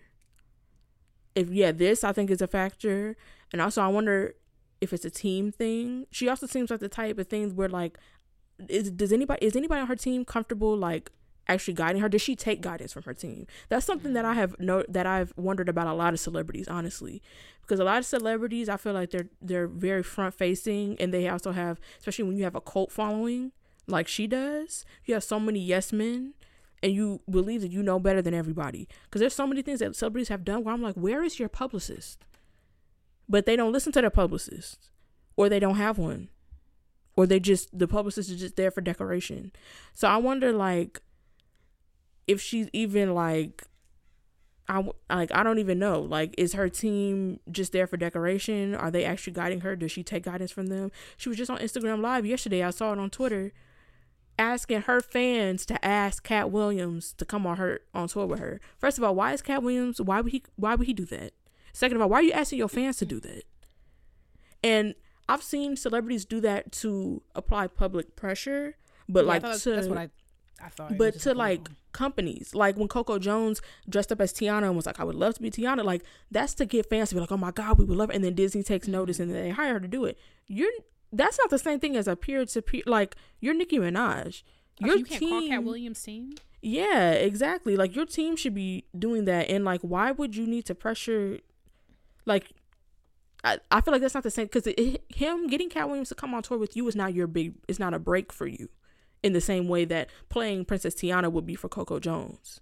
if yeah, this I think is a factor, and also I wonder if it's a team thing. She also seems like the type of things where like, is does anybody is anybody on her team comfortable like actually guiding her? Does she take guidance from her team? That's something that I have no that I've wondered about a lot of celebrities, honestly, because a lot of celebrities I feel like they're they're very front facing, and they also have especially when you have a cult following like she does. You have so many yes men, and you believe that you know better than everybody. Because there's so many things that celebrities have done where I'm like, where is your publicist? But they don't listen to their publicist, or they don't have one, or they just the publicist is just there for decoration. So I wonder like if she's even like. I like I don't even know. Like, is her team just there for decoration? Are they actually guiding her? Does she take guidance from them? She was just on Instagram Live yesterday. I saw it on Twitter asking her fans to ask Katt Williams to come on her on tour with her. First of all, why is Katt Williams? Why would he? Why would he do that? Second of all, why are you asking your fans to do that? And I've seen celebrities do that to apply public pressure, but Yeah, like to that's what I, I thought. but to like promo. Oh. companies, like when Coco Jones dressed up as Tiana and was like, "I would love to be Tiana," like that's to get fans to be like, "Oh my God, we would love it," and then Disney takes mm-hmm. notice and they hire her to do it. You're that's not the same thing as a peer to peer. Like you're Nicki Minaj. Oh, so Your you can't team, call Katt Williams team. yeah, exactly. Like your team should be doing that, and like, why would you need to pressure? Like, I, I feel like that's not the same because him getting Katt Williams to come on tour with you is not your big. It's not a break for you, in the same way that playing Princess Tiana would be for Coco Jones.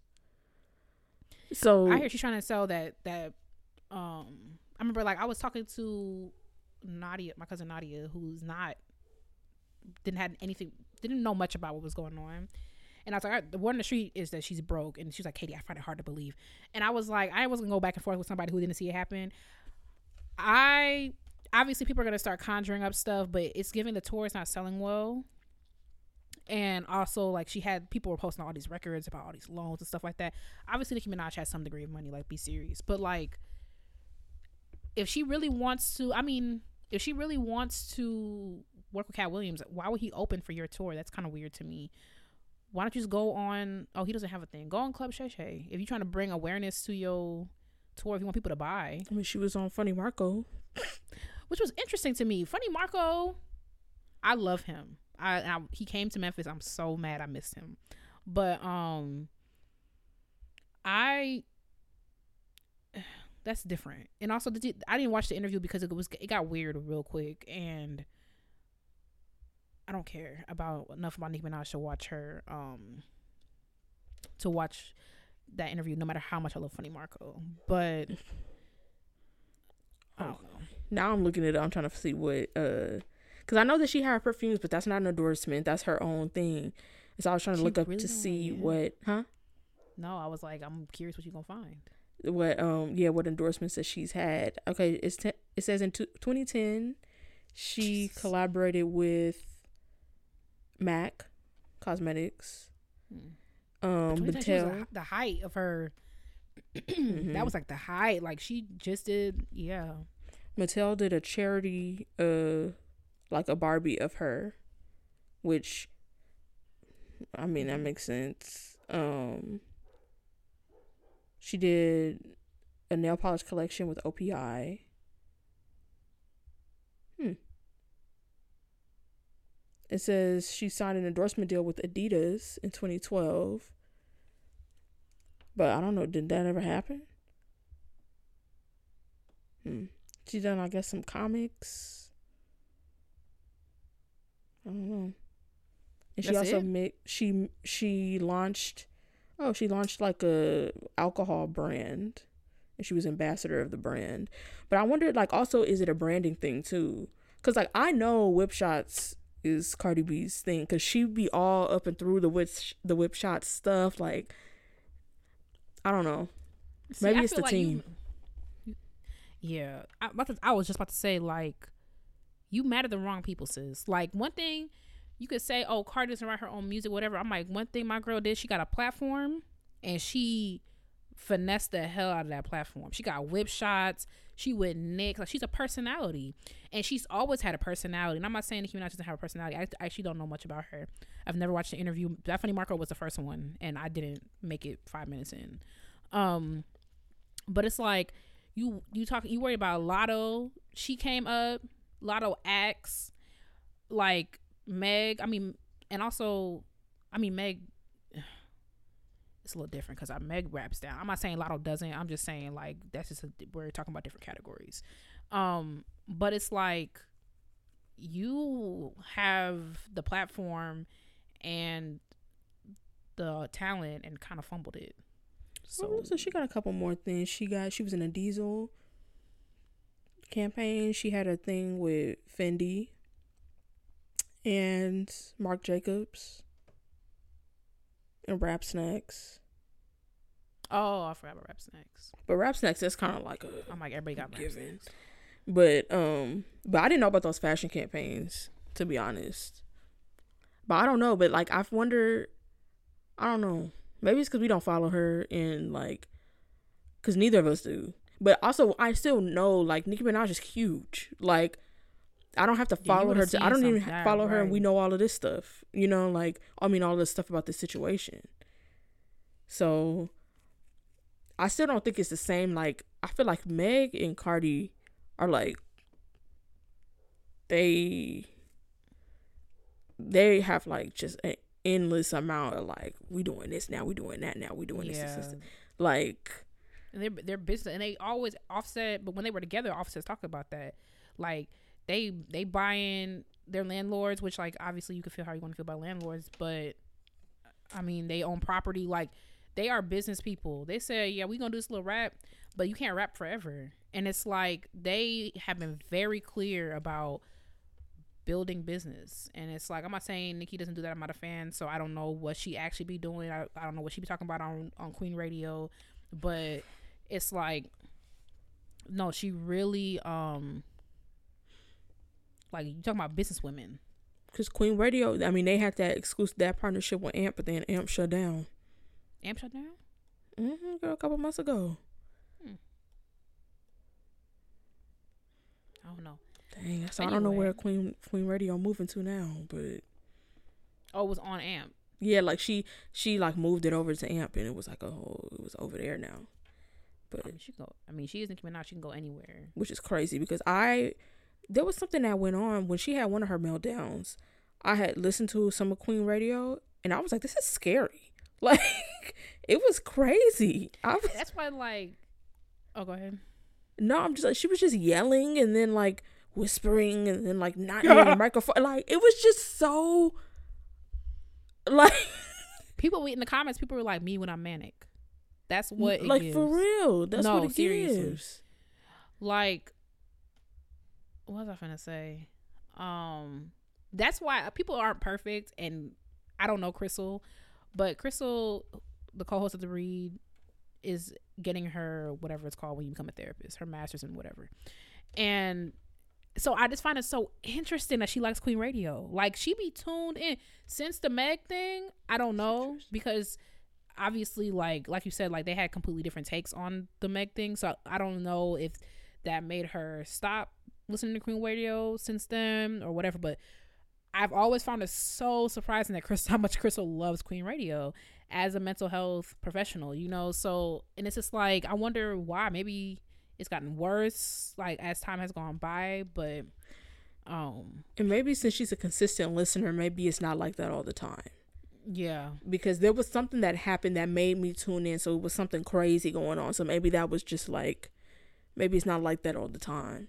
So I hear she's trying to sell that that. Um, I remember like I was talking to Nadia, my cousin Nadia, who's not didn't have anything, didn't know much about what was going on, And I was like, "All right, the word on the street is that she's broke. And she's like, Katie, I find it hard to believe. And I was like, I wasn't gonna go back and forth with somebody who didn't see it happen. I obviously people are gonna start conjuring up stuff, but it's giving the tour is not selling well. And also, like she had people were posting all these records about all these loans and stuff like that. Obviously, Nicki Minaj has some degree of money. Like, be serious. But like, if she really wants to, I mean, if she really wants to work with Katt Williams, why would he open for your tour? That's kind of weird to me. Why don't you just go on? Oh, he doesn't have a thing. Go on Club Shay Shay. If you're trying to bring awareness to your tour, if you want people to buy, I mean, she was on Funny Marco. which was interesting to me. Funny Marco, I love him. I, I he came to Memphis. I'm so mad I missed him, but um, I (sighs) that's different. And also, I didn't watch the interview because it was it got weird real quick, and I don't care about enough about Nicki Minaj to watch her um to watch that interview, no matter how much I love Funny Marco. But (laughs) I don't know. Now I'm looking at it. I'm trying to see what uh, because I know that she had perfumes, but that's not an endorsement. That's her own thing. So I was trying to She look up really to see it. what, huh? No, I was like, I'm curious what you're gonna find. what um yeah what endorsements that she's had okay it's te- it says in t- 2010 she Jesus. collaborated with mac cosmetics Hmm. Um 2010, she was Mattel. the, height of her. Mhm. (clears throat) That was like the height. Like she just did. Yeah. mattel did a charity uh like a barbie of her which i mean that makes sense um she did a nail polish collection with opi hmm it says she signed an endorsement deal with adidas in 2012 but i don't know did that ever happen? Hmm. She done i guess some comics. I don't know. And she That's also made she she launched oh she launched like a alcohol brand. And she was ambassador of the brand. But i wondered like also is it a branding thing too? Because like i know whip shots is cardi b's thing because she be all up and through the whip the whip shot stuff like i don't know See, Maybe I it's the like team. you- yeah, I, I was just about to say like, you mad at the wrong people, sis. Like one thing, you could say, oh, Cardi doesn't write her own music, whatever. I'm like, one thing my girl did, she got a platform, and she finessed the hell out of that platform. She got whip shots. She went Nick. Like she's a personality, and she's always had a personality. And I'm not saying Nicki Minaj doesn't have a personality. I, actually don't know much about her. I've never watched the interview. Funny Marco was the first one, and I didn't make it five minutes in. Um, but it's like you you talk you worry about Latto. She came up, Latto acts like Meg. I mean, and also, I mean Meg. It's a little different because I Meg raps down. I'm not saying Latto doesn't. I'm just saying like that's just a, we're talking about different categories. Um, but it's like you have the platform and the talent and kind of fumbled it. So, so she got a couple more things. She got she was in a diesel campaign. She had a thing with Fendi and Marc Jacobs and Rap Snacks. Oh, I forgot about Rap Snacks. But Rap Snacks that's kind of like a I'm like everybody got Given. Snacks. but um but I didn't know about those fashion campaigns to be honest. But I don't know, but like I've wondered I don't know. Maybe it's cuz we don't follow her and like cuz neither of us do. But also I still know like Nicki Minaj is huge. Like I don't have to follow her to I don't even yeah, follow her and we know all of this stuff. You know, like I mean all this stuff about this situation. So I still don't think it's the same like I feel like Meg and Cardi are like they they have like just an endless amount of like we doing this now, we doing that now, we doing this, this, this, this. like and they're they're business, and they always offset. But when they were together, offsets talk about that. Like they they buy in their landlords, which like obviously you can feel how you want to feel about landlords, but I mean they own property. Like they are business people. They say, yeah, we gonna do this little rap, but you can't rap forever. And it's like they have been very clear about building business. And it's like I'm not saying Nicki doesn't do that. I'm not a fan, so I don't know what she actually be doing. I, I don't know what she be talking about on on Queen Radio, but it's like no, she really um like you talking about business women. Because Queen Radio, I mean, they had that exclusive that partnership with AMP, but then AMP shut down. AMP shut down. Mm-hmm, a couple months ago. Hmm. I don't know. Dang, so I don't know where Queen Queen Radio moving to now, but Oh, it was on AMP. yeah, like she she like moved it over to AMP, and it was like oh, it was over there now. But I mean, she go. I mean, she isn't coming out. She can go anywhere. which is crazy because I there was something that went on when she had one of her meltdowns. I had listened to some of Queen Radio, and I was like, this is scary. (laughs) Like it was crazy. I was That's why, like, oh, go ahead. no, I'm just like she was just yelling and then like whispering and then like not (laughs) near the microphone. Like it was just so (laughs) like People in the comments, people were like, "Me when I'm manic." That's what. It like gives. for real. That's No, what it seriously. gives. like what was I finna say? Um that's why people aren't perfect and I don't know Crystal, but Crystal, the co-host of the read, is getting her whatever it's called when you become a therapist, her master's and whatever. And so I just find it so interesting that she likes Queen Radio. Like she be tuned in since the Meg thing. I don't know because obviously, like like you said, like they had completely different takes on the Meg thing. So I don't know if that made her stop listening to Queen Radio since then or whatever. But I've always found it so surprising that Chris (laughs) how much Crystal loves Queen Radio as a mental health professional. You know, so and it's just like I wonder why. Maybe it's gotten worse like as time has gone by, but um And maybe since she's a consistent listener, maybe it's not like that all the time. yeah because there was something that happened that made me tune in so it was something crazy going on so maybe that was just like maybe it's not like that all the time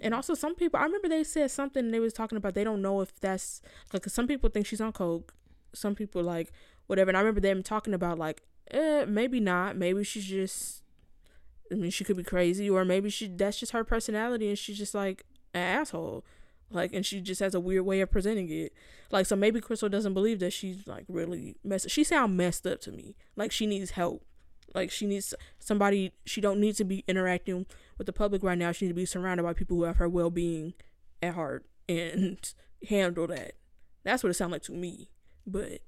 and also some people i remember they said something they was talking about they don't know if that's like some people think she's on coke. Some people like whatever. And i remember them talking about like eh, maybe not. Maybe she's just i mean she could be crazy or maybe she that's just her personality and she's just like an asshole. Like and she just has a weird way of presenting it. Like so maybe crystal doesn't believe that she's like really messed she sound messed up to me. Like she needs help like she needs somebody she don't need to be interacting with the public right now she needs to be surrounded by people who have her well-being at heart and (laughs) handle that that's what it sounds like to me but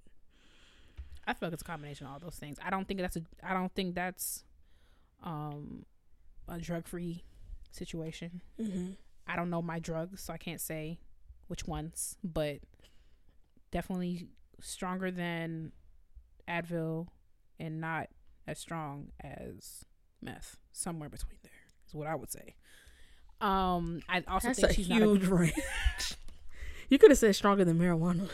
I feel like it's a combination of all those things. I don't think that's a I don't think that's um a drug free situation. mm-hmm. I don't know my drugs, so I can't say which ones, but definitely stronger than Advil and not as strong as meth. Somewhere between there is what I would say. Um, I also that's think a she's huge not a, (laughs) range you could have said stronger than marijuana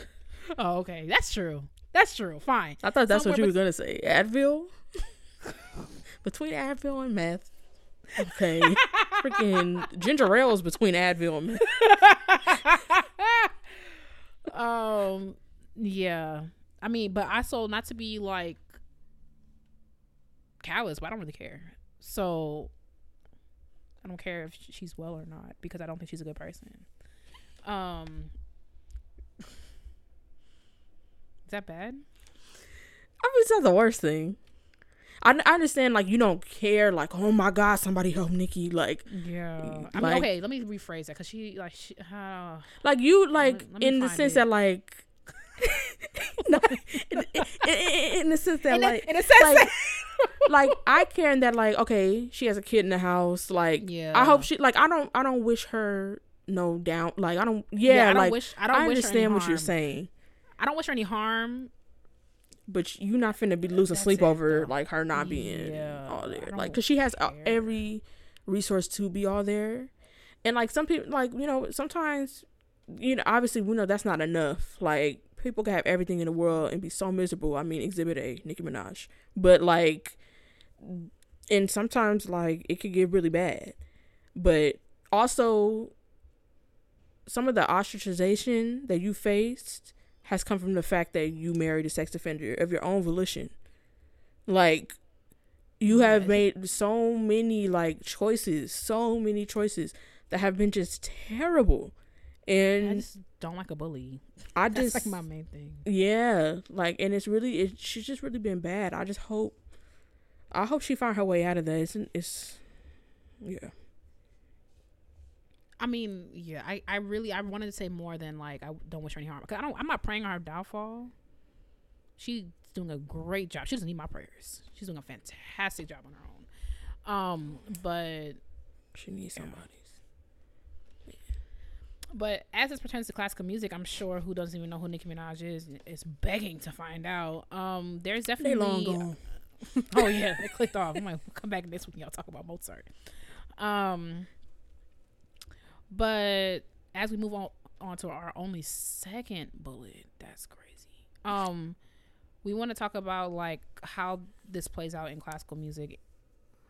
Oh, okay, that's true. That's true. Fine. i thought that's what you Somewhere were gonna say advil (laughs) between advil and meth okay (laughs) freaking ginger ale is between advil and meth um yeah i mean but I also not to be like callous but i don't really care so i don't care if she's well or not because i don't think she's a good person um is that bad I mean, it's not the worst thing. I, I understand, like, you don't care, like, oh my God, somebody help Nicki. Like, yeah i mean Like- okay let me rephrase that because she like she, uh, like you, like, let me in the sense it. that, like, (laughs) no, in, in, in, in the sense that, in, a, like, in a sense like, (laughs) like, I care in that, like, okay, she has a kid in the house. Like, yeah I hope she, like, I don't, I don't wish her no down. Like, I don't, yeah, I don't like, wish i don't I wish understand what you're saying, i don't wish her any harm but you're not finna be losing That's sleep it, over, though. like, her not being Yeah, all there. Like, cause she has uh, care. every resource to be all there. And like some people like, you know, sometimes you know, obviously we know that's not enough. Like people can have everything in the world and be so miserable. I mean, exhibit A, Nicki Minaj. But like and sometimes like it could get really bad. But also some of the ostracization that you faced has come from the fact that you married a sex offender of your own volition. Like you have made so many like choices, so many choices that have been just terrible. And I just don't like a bully. I (laughs) That's just like my main thing. Yeah, like, and it's really, it, she's just really been bad. I just hope, I hope she found her way out of that. It's, it's yeah. I mean, yeah, I, I really I wanted to say more than like I don't wish her any harm because I don't I'm not praying on her downfall. She's doing a great job. She doesn't need my prayers. She's doing a fantastic job on her own. Um, but She needs somebody's. But as this pertains to classical music, I'm sure who doesn't even know who Nicki Minaj is is begging to find out. Um, there's They definitely long gone. (laughs) oh yeah, they clicked off. I'm like, we'll come back next week and y'all talk about Mozart. Um, but as we move on on to our only second bullet, that's crazy. Um, we want to talk about like how this plays out in classical music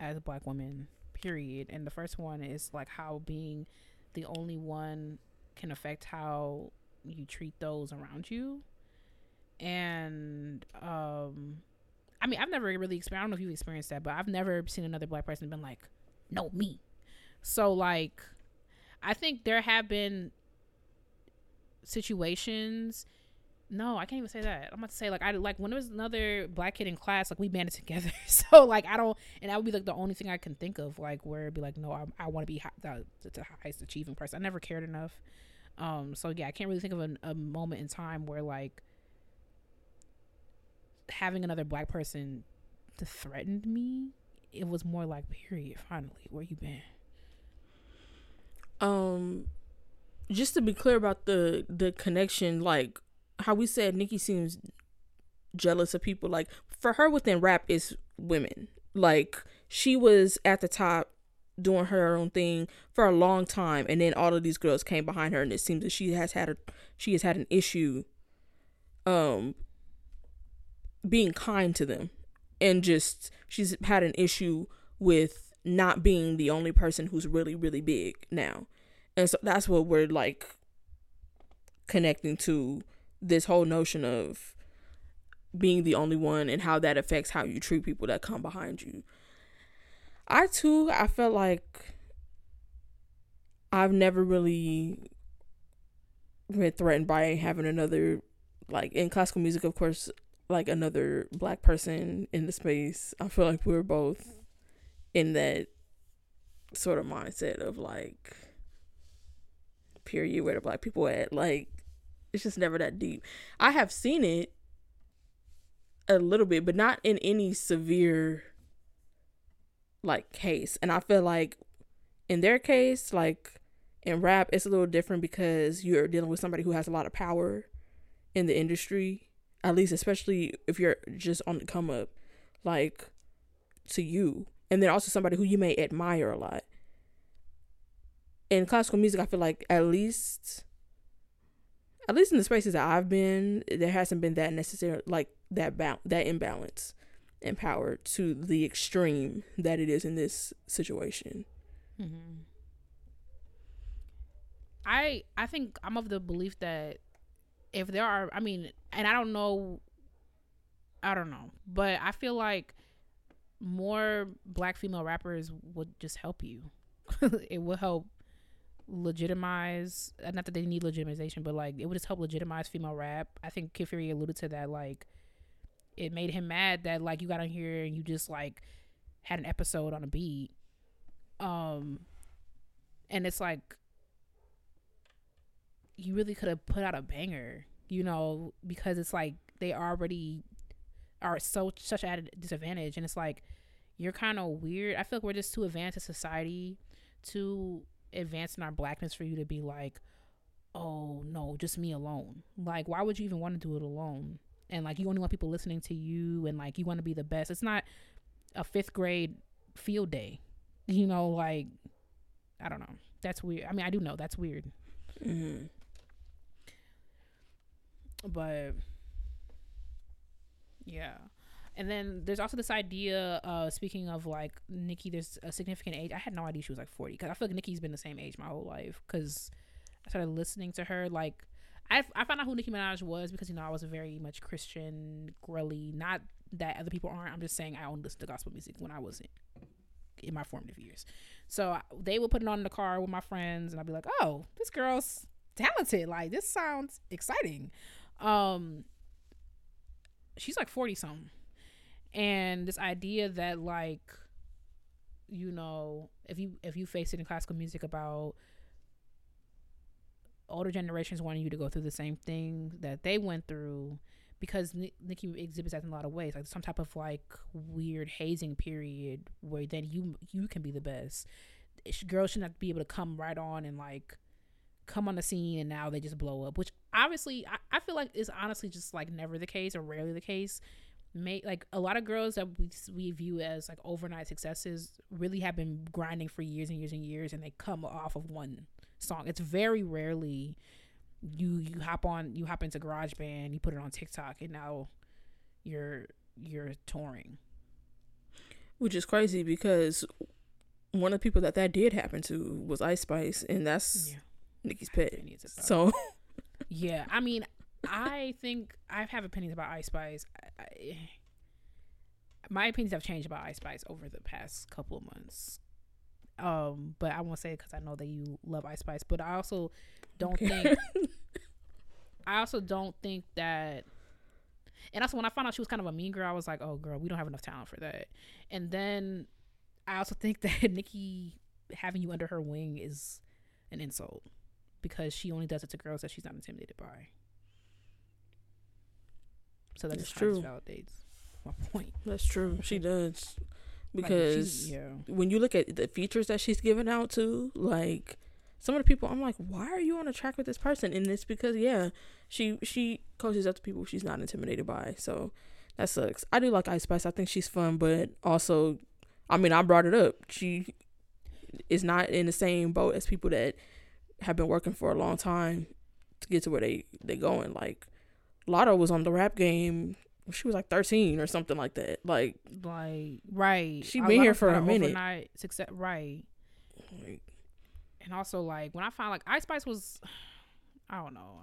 as a black women. Period. And the first one is like how being the only one can affect how you treat those around you. And um I mean, I've never really experienced. I don't know if you've experienced that, but I've never seen another black person been like, "No, me." So like, I think there have been situations. No, I can't even say that. I'm about to say like I like when there was another black kid in class, like we banded (laughs) together. So like I don't, and that would be like the only thing I can think of, like where it'd be like, no, I, I want to be hi- the, the highest achieving person. I never cared enough. Um, so yeah, I can't really think of a, a moment in time where like having another black person threatened me. It was more like, period. Finally, where you been? Um, just to be clear about the the connection, like how we said, Nicki seems jealous of people. Like for her within rap is women. Like she was at the top doing her own thing for a long time, and then all of these girls came behind her, and it seems that she has had a she has had an issue, um, being kind to them, and just she's had an issue with not being the only person who's really really big now and so that's what we're like connecting to this whole notion of being the only one and how that affects how you treat people that come behind you. I too i felt like i've never really been threatened by having another like in classical music of course like another black person in the space. I feel like we're both in that sort of mindset of like period where the black people at like it's just never that deep. I have seen it a little bit but not in any severe like case. And i feel like in their case like in rap it's a little different because you're dealing with somebody who has a lot of power in the industry at least especially if you're just on the come up like to you. And then also somebody who you may admire a lot. In classical music, I feel like at least, at least in the spaces that I've been, there hasn't been that necessary like that ba- that imbalance in power to the extreme that it is in this situation. Mm-hmm. I I think I'm of the belief that if there are, I mean, and I don't know, I don't know, but I feel like more black female rappers would just help you. (laughs) it will help legitimize uh, not that they need legitimization, but like it would just help legitimize female rap. I think Kid Fury alluded to that, like it made him mad that like you got on here and you just like had an episode on a beat. Um and it's like you really could have put out a banger, you know, because it's like they already are so such at a disadvantage and it's like you're kind of weird. I feel like we're just too advanced as society, too advanced in our blackness for you to be like, oh no, just me alone. Like, why would you even want to do it alone? And like, you only want people listening to you, and like, you want to be the best. It's not a fifth grade field day, you know. Like, I don't know. That's weird. I mean, I do know that's weird, Mm-hmm. but yeah. And then there's also this idea, uh, speaking of like Nicki, there's a significant age. I had no idea she was like 40 because I feel like Nicki's been the same age my whole life because I started listening to her. Like, I, I found out who Nicki Minaj was because, you know, I was a very much Christian, girly. Not that other people aren't. I'm just saying I only listened to gospel music when I was in, my formative years. So they would put it on in the car with my friends and I'd be like, oh, this girl's talented. Like this sounds exciting. Um, she's like forty something, and this idea that like, you know, if you if you face it in classical music about older generations wanting you to go through the same thing that they went through because Ni- Nicki exhibits that in a lot of ways, like some type of like weird hazing period where then you you can be the best. Girls should not be able to come right on and like come on the scene and now they just blow up, which obviously I, I feel like is honestly just like never the case or rarely the case. May like a lot of girls that we we view as like overnight successes really have been grinding for years and years and years, and they come off of one song. It's very rarely you you hop on you hop into GarageBand, you put it on TikTok, and now you're you're touring. which is crazy because one of the people that that did happen to was Ice Spice, and that's Yeah. Nicki's pet. So (laughs) yeah, I mean, I think I have opinions about Ice Spice. I, I, my opinions have changed about Ice Spice over the past couple of months. Um, but I won't say it because I know that you love Ice Spice, but I also don't Okay. think (laughs) I also don't think that. And also, when I found out she was kind of a mean girl, I was like, "Oh, girl, we don't have enough talent for that." And then I also (laughs) think that Nicki having you under her wing is an insult because she only does it to girls that she's not intimidated by. So that That's just true. validates my point. that's true. She does Like, because she's- yeah, when you look at the features that she's given out to, like some of the people, I'm like, why are you on a track with this person? And it's because yeah, she she coaches up to people she's not intimidated by. So that sucks. I do like Ice Spice. I think she's fun, but also, I mean, I brought it up. She is not in the same boat as people that have been working for a long time to get to where they they going. Like Latto was on the rap game. She was like 13 or something like that. Like, like right. She been here for a minute. Success, right? like And also, like when I found like Ice Spice was, (sighs) I don't know.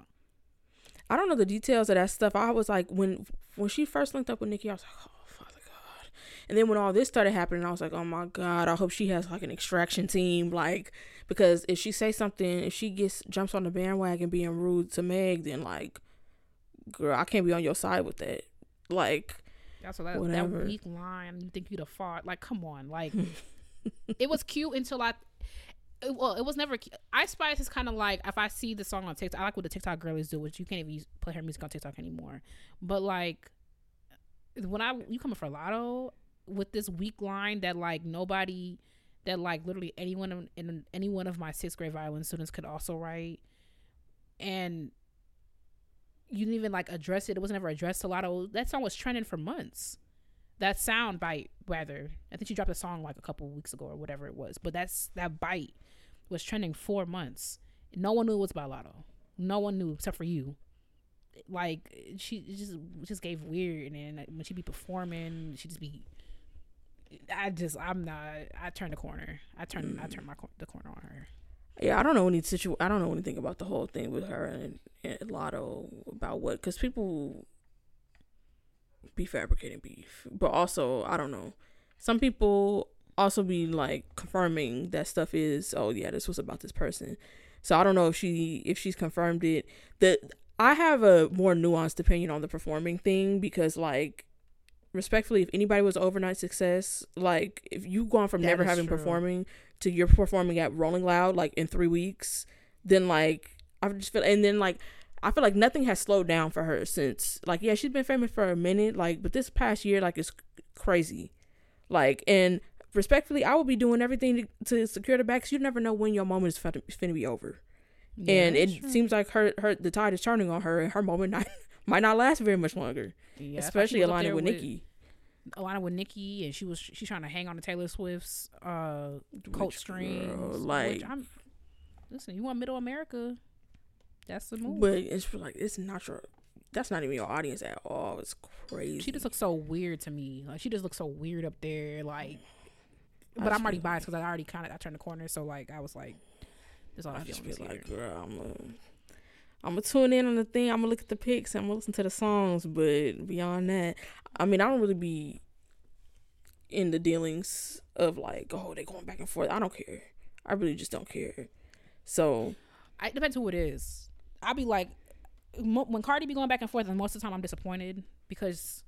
I don't know the details of that stuff. I was like, when when she first linked up with Nicki, I was like, oh Father God. And then when all this started happening, I was like, oh my God, I hope she has like an extraction team, like because if she say something, if she gets jumps on the bandwagon being rude to Meg, then like, girl, I can't be on your side with that. Like, That's what that, Whatever. that weak line. You think you'd have fought? Like, come on. Like, it was cute until I. It, well, it was never. Ice Spice is kind of like if I see the song on TikTok. I like what the TikTok girlies do, which you can't even use, play her music on TikTok anymore. But like, when I you coming for Latto with this weak line that like nobody, that like literally anyone in, in any one of my sixth grade violin students could also write, and you didn't even like address it. It was never addressed to Latto. Oh, that song was trending for months. That sound bite, rather. I think she dropped a song like a couple weeks ago or whatever it was. But that's that bite was trending for months. No one knew it was by Latto. No one knew except for you. Like she just just gave weird, and then when she be performing, she just be. I just I'm not. I turned the corner. I turned I turned my the corner on her. Yeah, I don't know any situ. I don't know anything about the whole thing with her and, and Latto about what, because people be fabricating beef, but also I don't know. Some people also be like confirming that stuff is oh yeah this was about this person. So I don't know if she if she's confirmed it. The I have a more nuanced opinion on the performing thing because like respectfully if anybody was overnight success like if you gone from That never having true. performing to you're performing at Rolling Loud like in 3 weeks then like I just feel and then like I feel like nothing has slowed down for her since like yeah she's been famous for a minute like but this past year like it's crazy like and respectfully I will be doing everything to, to secure the back 'cause you never know when your moment is finna, finna be over and it true. seems like her her the tide is turning on her and her moment not, might not last very much longer Yeah, that's why she especially aligning with Nicki Alana with Nicki, and she was she's trying to hang on to Taylor Swift's uh coat strings. girl, like I'm, listen, you want Middle America? That's the move. but it's like it's not your that's not even your audience at all it's crazy she just looks so weird to me. Like she just looks so weird up there. Like, but I'm already biased because I already kind of I turned the corner. So like I was like, this all I, I feel just feel like, girl, I'm gonna, I'm gonna tune in on the thing. I'm gonna look at the pics. I'm gonna listen to the songs. But beyond that, I mean, I don't really be in the dealings of like, oh, they going back and forth. I don't care. I really just don't care. So I, it depends who it is. I'll be like, mo- when Cardi be going back and forth, and most of the time I'm disappointed because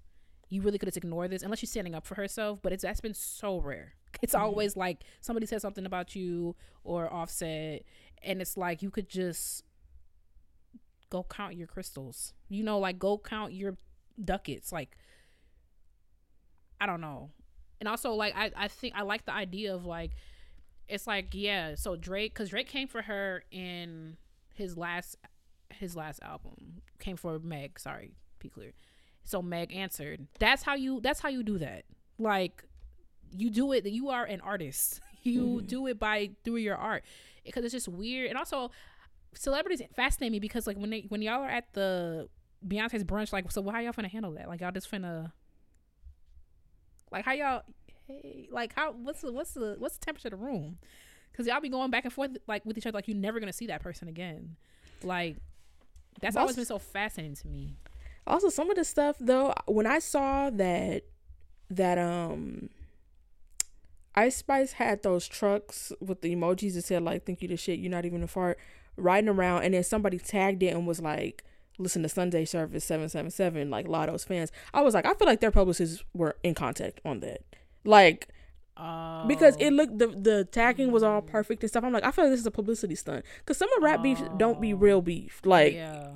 you really could just ignore this unless she's standing up for herself. But it's that's been so rare. It's Mhm. always like somebody says something about you or Offset, and it's like you could just go count your crystals. You know, like go count your ducats. Like I don't know. And also like I I think I like the idea of like it's like yeah, so Drake cuz Drake came for her in his last his last album. Came for Meg, sorry, be clear. So Meg answered. That's how you that's how you do that. Like you do it you are an artist. (laughs) You Mhm. do it by through your art. Because it's just weird. And also celebrities fascinate me because like when they when y'all are at the Beyonce's brunch, like so how y'all finna handle that? Like y'all just finna like how y'all hey like how what's the what's the what's the temperature of the room? Cause y'all be going back and forth like with each other like you're never gonna see that person again. Like that's always been so fascinating to me. Also, some of the stuff though, when I saw that that um Ice Spice had those trucks with the emojis that said like "Thank you to shit," you're not even a fart, riding around, and then somebody tagged it and was like, "Listen to Sunday Service seven seven seven," like Latto's fans. I was like, I feel like their publicists were in contact on that, like Oh, because it oh. looked the the tagging was all perfect and stuff. I'm like, I feel like this is a publicity stunt because some of rap beef don't be real oh. beef, like. yeah.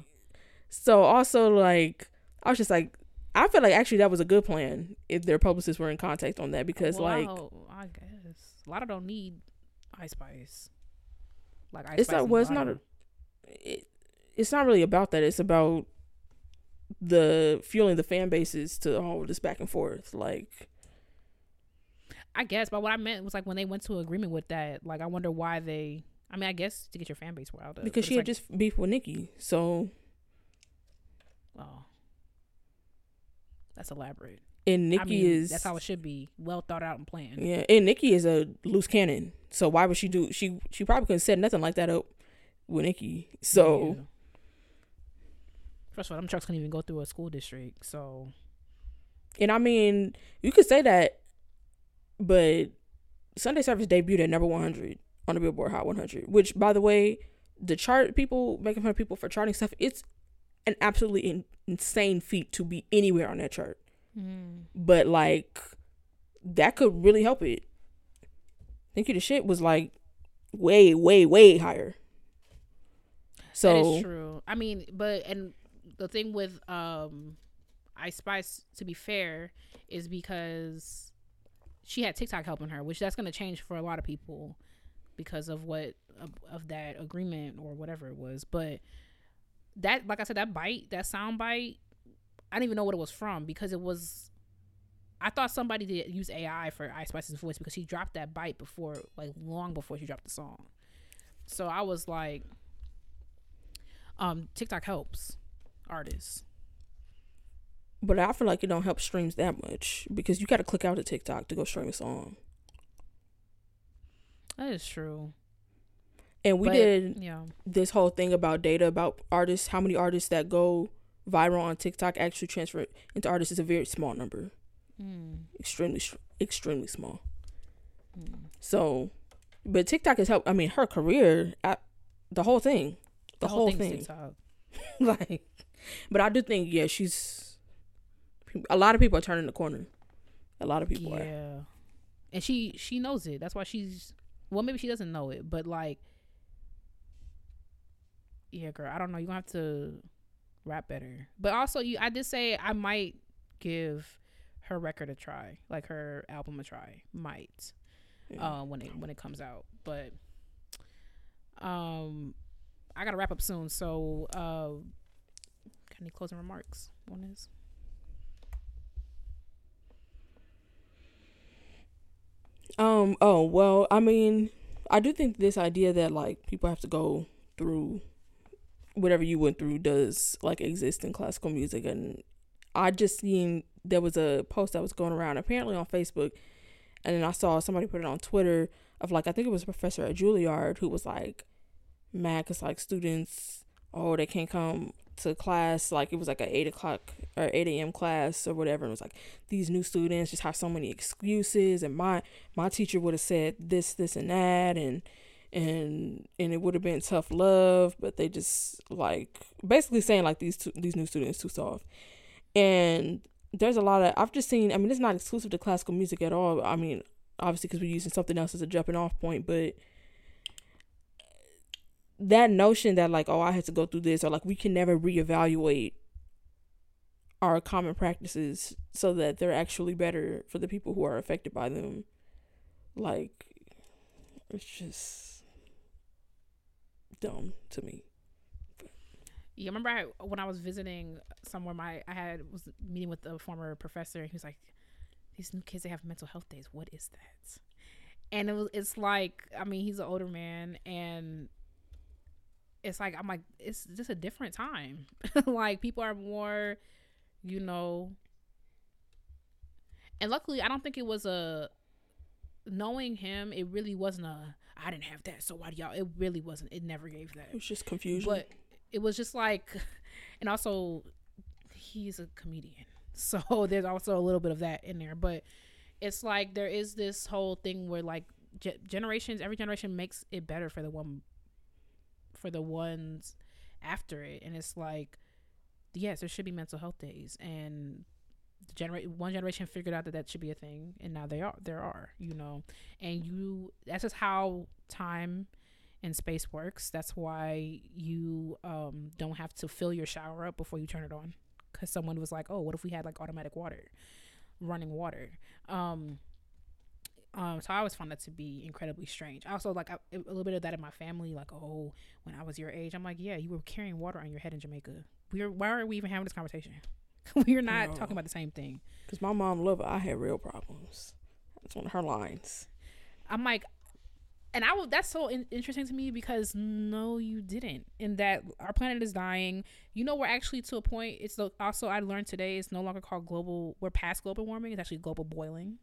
So also like I was just like I feel like actually that was a good plan if their publicists were in contact on that because Well, like hope- I guess a lot of don't need Ice Spice. Like Ice it's not well it's not a, it, it's not really about that. It's about the fueling the fan bases to all this back and forth. Like I guess, but what I meant was like when they went to agreement with that. Like I wonder why they. I mean, I guess to get your fan base riled up. because she had like, just beef with Nicki. So Oh, that's elaborate. And Nicki I mean, is that's how it should be. Well thought out and planned. Yeah, and Nicki is a loose cannon. So why would she do she she probably couldn't set nothing like that up with Nicki. So Yeah. First of all, them trucks couldn't even go through a school district. So And I mean, you could say that, but Sunday Service debuted at number 100 on the Billboard Hot 100, which, by the way, the chart people making fun of people for charting stuff, it's an absolutely in- insane feat to be anywhere on that chart. But, like, that could really help it. Thank you to shit was like way, way, way higher. So, is true. I mean, but and the thing with um, Ice Spice, to be fair, is because she had TikTok helping her, which that's going to change for a lot of people because of what of, of that agreement or whatever it was. But that, like I said, that bite, that sound bite, I didn't even know what it was from because it was. I thought somebody did use AI for Ice Spice's voice because she dropped that bite before, like long before she dropped the song. So I was like, um, TikTok helps artists. but I feel like it don't help streams that much because you got to click out of TikTok to go stream a song. That is true. And we But, did yeah. this whole thing about data about artists, how many artists that go viral on TikTok actually transfer into artists is a very small number, Mm. extremely, extremely small. Mm. So, but TikTok has helped. I mean, her career, I, the whole thing, the, whole, thing's thing, (laughs) like. But I do think, yeah, she's. A lot of people are turning the corner. A lot of people are. Yeah. And she she knows it. That's why she's well, maybe she doesn't know it, but like Yeah, girl, I don't know. You're gonna have to rap better. But also you I did say I might give her record a try. Like her album a try. Might. Yeah. uh, when it when it comes out. But um, I gotta wrap up soon. So, uh, got any closing remarks? One is Um. Oh well. I mean, I do think this idea that like people have to go through whatever you went through does like exist in classical music, and I just seen there was a post that was going around apparently on Facebook, and then I saw somebody put it on Twitter of like I think it was a professor at Juilliard who was like mad because like students oh they can't come to class. Like it was like a eight o'clock or eight a.m. class or whatever. And it was like these new students just have so many excuses. And my my teacher would have said this this and that. And and and it would have been tough love, but they just like basically saying like these two, these new students too soft, and there's a lot of I've just seen. I mean, it's not exclusive to classical music at all. I mean, obviously because we're using something else as a jumping off point, but that notion that like oh I had to go through this or like we can never reevaluate our common practices so that they're actually better for the people who are affected by them. Like it's just dumb to me. Yeah, remember I, when I was visiting somewhere, my I had was meeting with a former professor. He was like, "These new kids they have mental health days. What is that?" And it was it's like I mean he's an older man and it's like I'm like it's just a different time. (laughs) like people are more, you know. And luckily, I don't think it was a knowing him. It really wasn't a I didn't have that, so why do y'all? It really wasn't. It never gave that. It was just confusion. But it was just like, (laughs) and also, he's a comedian, (laughs) so there's also a little bit of that in there. But it's like there is this whole thing where like ge- generations, every generation makes it better for the one for the ones after it and it's like yes there should be mental health days and generate one generation figured out that that should be a thing and now they are there are you know and you that's just how time and space works that's why you um don't have to fill your shower up before you turn it on because someone was like oh what if we had like automatic water running water um um, so I always found that to be incredibly strange. Also like I, a little bit of that in my family. Like, oh, when I was your age, I'm like, yeah, you were carrying water on your head in Jamaica. We're why are we even having this conversation? (laughs) We're not talking about the same thing. Because my mom loved it. I had real problems. That's one of her lines. I'm like, and I will. That's so in- interesting to me because no, you didn't. In that our planet is dying. You know, we're actually to a point. It's also I learned today. It's no longer called global. We're past global warming. It's actually global boiling.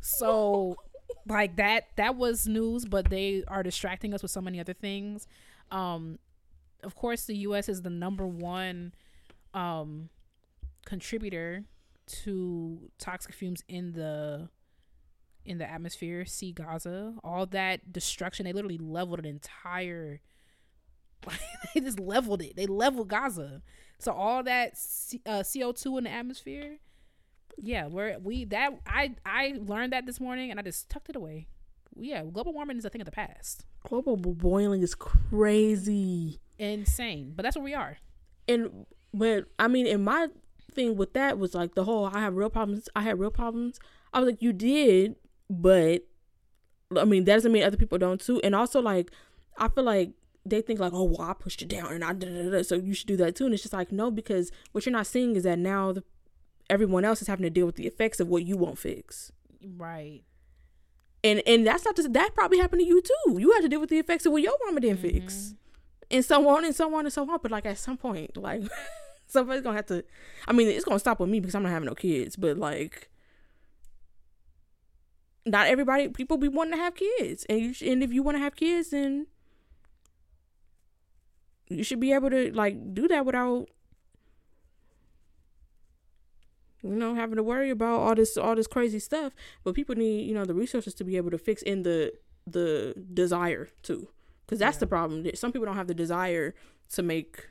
So (laughs) like that that was news, but they are distracting us with so many other things. Um of course the US is the number one um contributor to toxic fumes in the in the atmosphere, see Gaza, all that destruction. They literally leveled an entire (laughs) they just leveled it. They leveled Gaza. So all that C- uh, CO2 in the atmosphere yeah, we're we that I I learned that this morning and I just tucked it away. Yeah, global warming is a thing of the past. Global boiling is crazy, insane, but that's where we are. And but I mean, in my thing with that was like the whole I have real problems. I had real problems. I was like, you did, but I mean that doesn't mean other people don't too. And also like I feel like they think like, oh, well, I pushed it down and I did so you should do that too. And it's just like no, because what you're not seeing is that now the everyone else is having to deal with the effects of what you won't fix. Right. And and that's not just that probably happened to you too. You had to deal with the effects of what your mama didn't mm-hmm. fix. And so on and so on and so on. But like at some point, like (laughs) somebody's gonna have to I mean, it's gonna stop with me because I'm not having no kids, but like not everybody people be wanting to have kids. And you and if you want to have kids then you should be able to like do that without you know having to worry about all this all this crazy stuff but people need you know the resources to be able to fix in the the desire too because that's yeah. the problem some people don't have the desire to make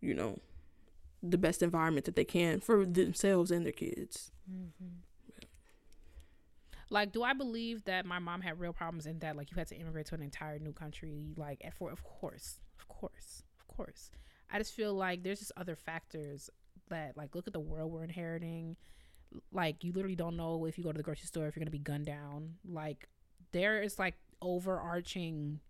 you know the best environment that they can for themselves and their kids. Mm-hmm. like do i believe that my mom had real problems in that like you had to immigrate to an entire new country like for of course of course of course. I just feel like there's just other factors that like look at the world we're inheriting. Like you literally don't know if you go to the grocery store if you're gonna be gunned down. Like there is like overarching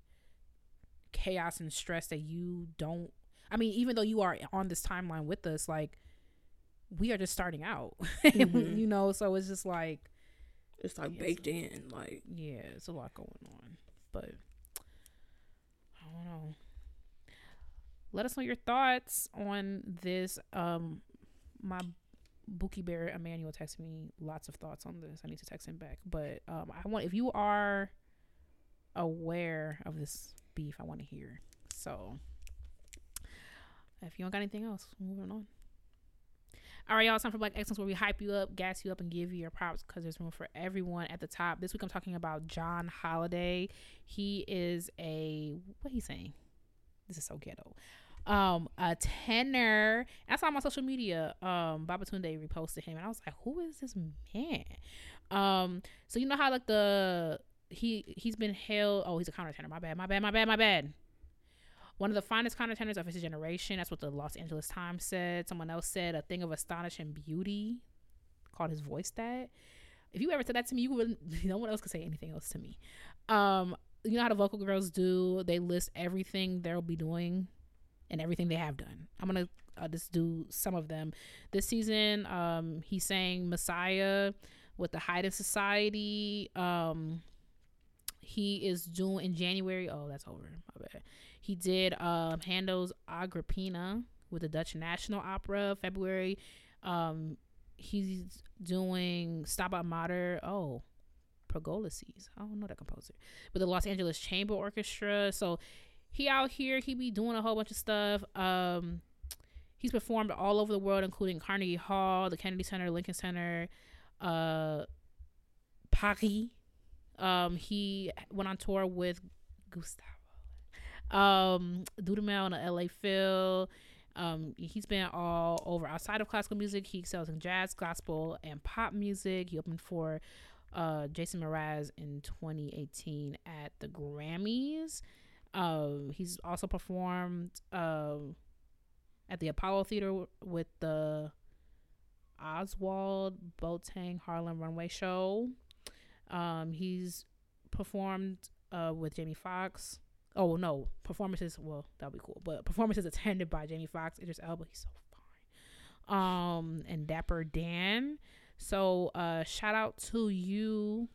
chaos and stress that you don't i mean even though you are on this timeline with us like we are just starting out (laughs) mm-hmm. you know so it's just like it's like yeah, baked it's, in like yeah it's a lot going on but i don't know let us know your thoughts on this um my Bookie Bear Emanuel texted me lots of thoughts on this. I need to text him back. But um, I want if you are aware of this beef, I want to hear. So if you don't got anything else, moving on. All right, y'all. It's time for Black Excellence, where we hype you up, gas you up, and give you your props because there's room for everyone at the top. This week, I'm talking about John Holiday. He is a what he's saying. This is so ghetto. Um, a tenor. I saw on social media. Um, Babatunde reposted him, and I was like, "Who is this man?" Um, so you know how like the he he's been hailed. Oh, he's a countertenor. My bad. My bad. My bad. My bad. One of the finest countertenors of his generation. That's what the Los Angeles Times said. Someone else said a thing of astonishing beauty. Called his voice that. If you ever said that to me, you wouldn't. (laughs) no one else could say anything else to me. Um, you know how the vocal girls do? They list everything they'll be doing and everything they have done. I'm gonna uh, just do some of them. This season, um, he sang Messiah with the Haydn Society. Um, he is doing in January. Oh, that's over. My bad. He did um, Handel's Agrippina with the Dutch National Opera. February, um, he's doing Stabat Mater. Oh, Pergolesi. I don't know that composer, but the Los Angeles Chamber Orchestra. So he out here. He be doing a whole bunch of stuff. Um, he's performed all over the world, including Carnegie Hall, the Kennedy Center, Lincoln Center, uh, Paris. Um, he went on tour with Gustavo. Um, Dudamel on the LA Phil. Um, he's been all over outside of classical music. He excels in jazz, gospel, and pop music. He opened for uh, Jason Mraz in 2018 at the Grammys. Um, he's also performed um, at the Apollo Theater with the Ozwald Boateng Harlem Runway Show. Um, he's performed uh, with Jamie Foxx. Oh no, performances. Well, that'll be cool, but performances attended by Jamie Foxx, Idris Elba. He's so fine. Um, and Dapper Dan. So, uh, shout out to you,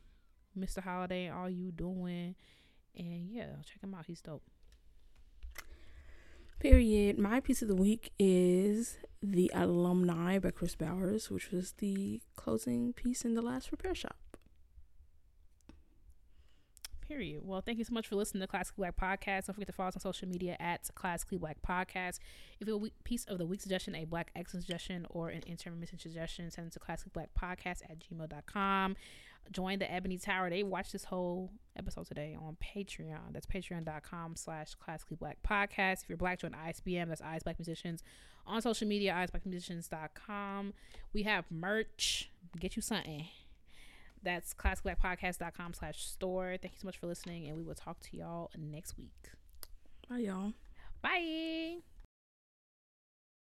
Mr. Holiday, all you doing. And yeah, check him out. He's dope. Period. My piece of the week is The Alumni by Kris Bowers, which was the closing piece in the last repair shop. Period. Well, thank you so much for listening to Classically Black Podcast. Don't forget to follow us on social media at Classically Black Podcast. If you have a piece of the week suggestion, a Black excellence suggestion, or an intermission suggestion, send it to Classically Black Podcast at gmail.com. Join the Ebony Tower. They watch this whole episode today on Patreon. That's patreon.com slash classically black podcast. If you're black, join ISBM. That's Eyes Black Musicians. On social media, isblackmusicians.com. We have merch. Get you something. That's classicblackpodcast.com slash store. Thank you so much for listening, and we will talk to y'all next week. Bye, y'all. Bye.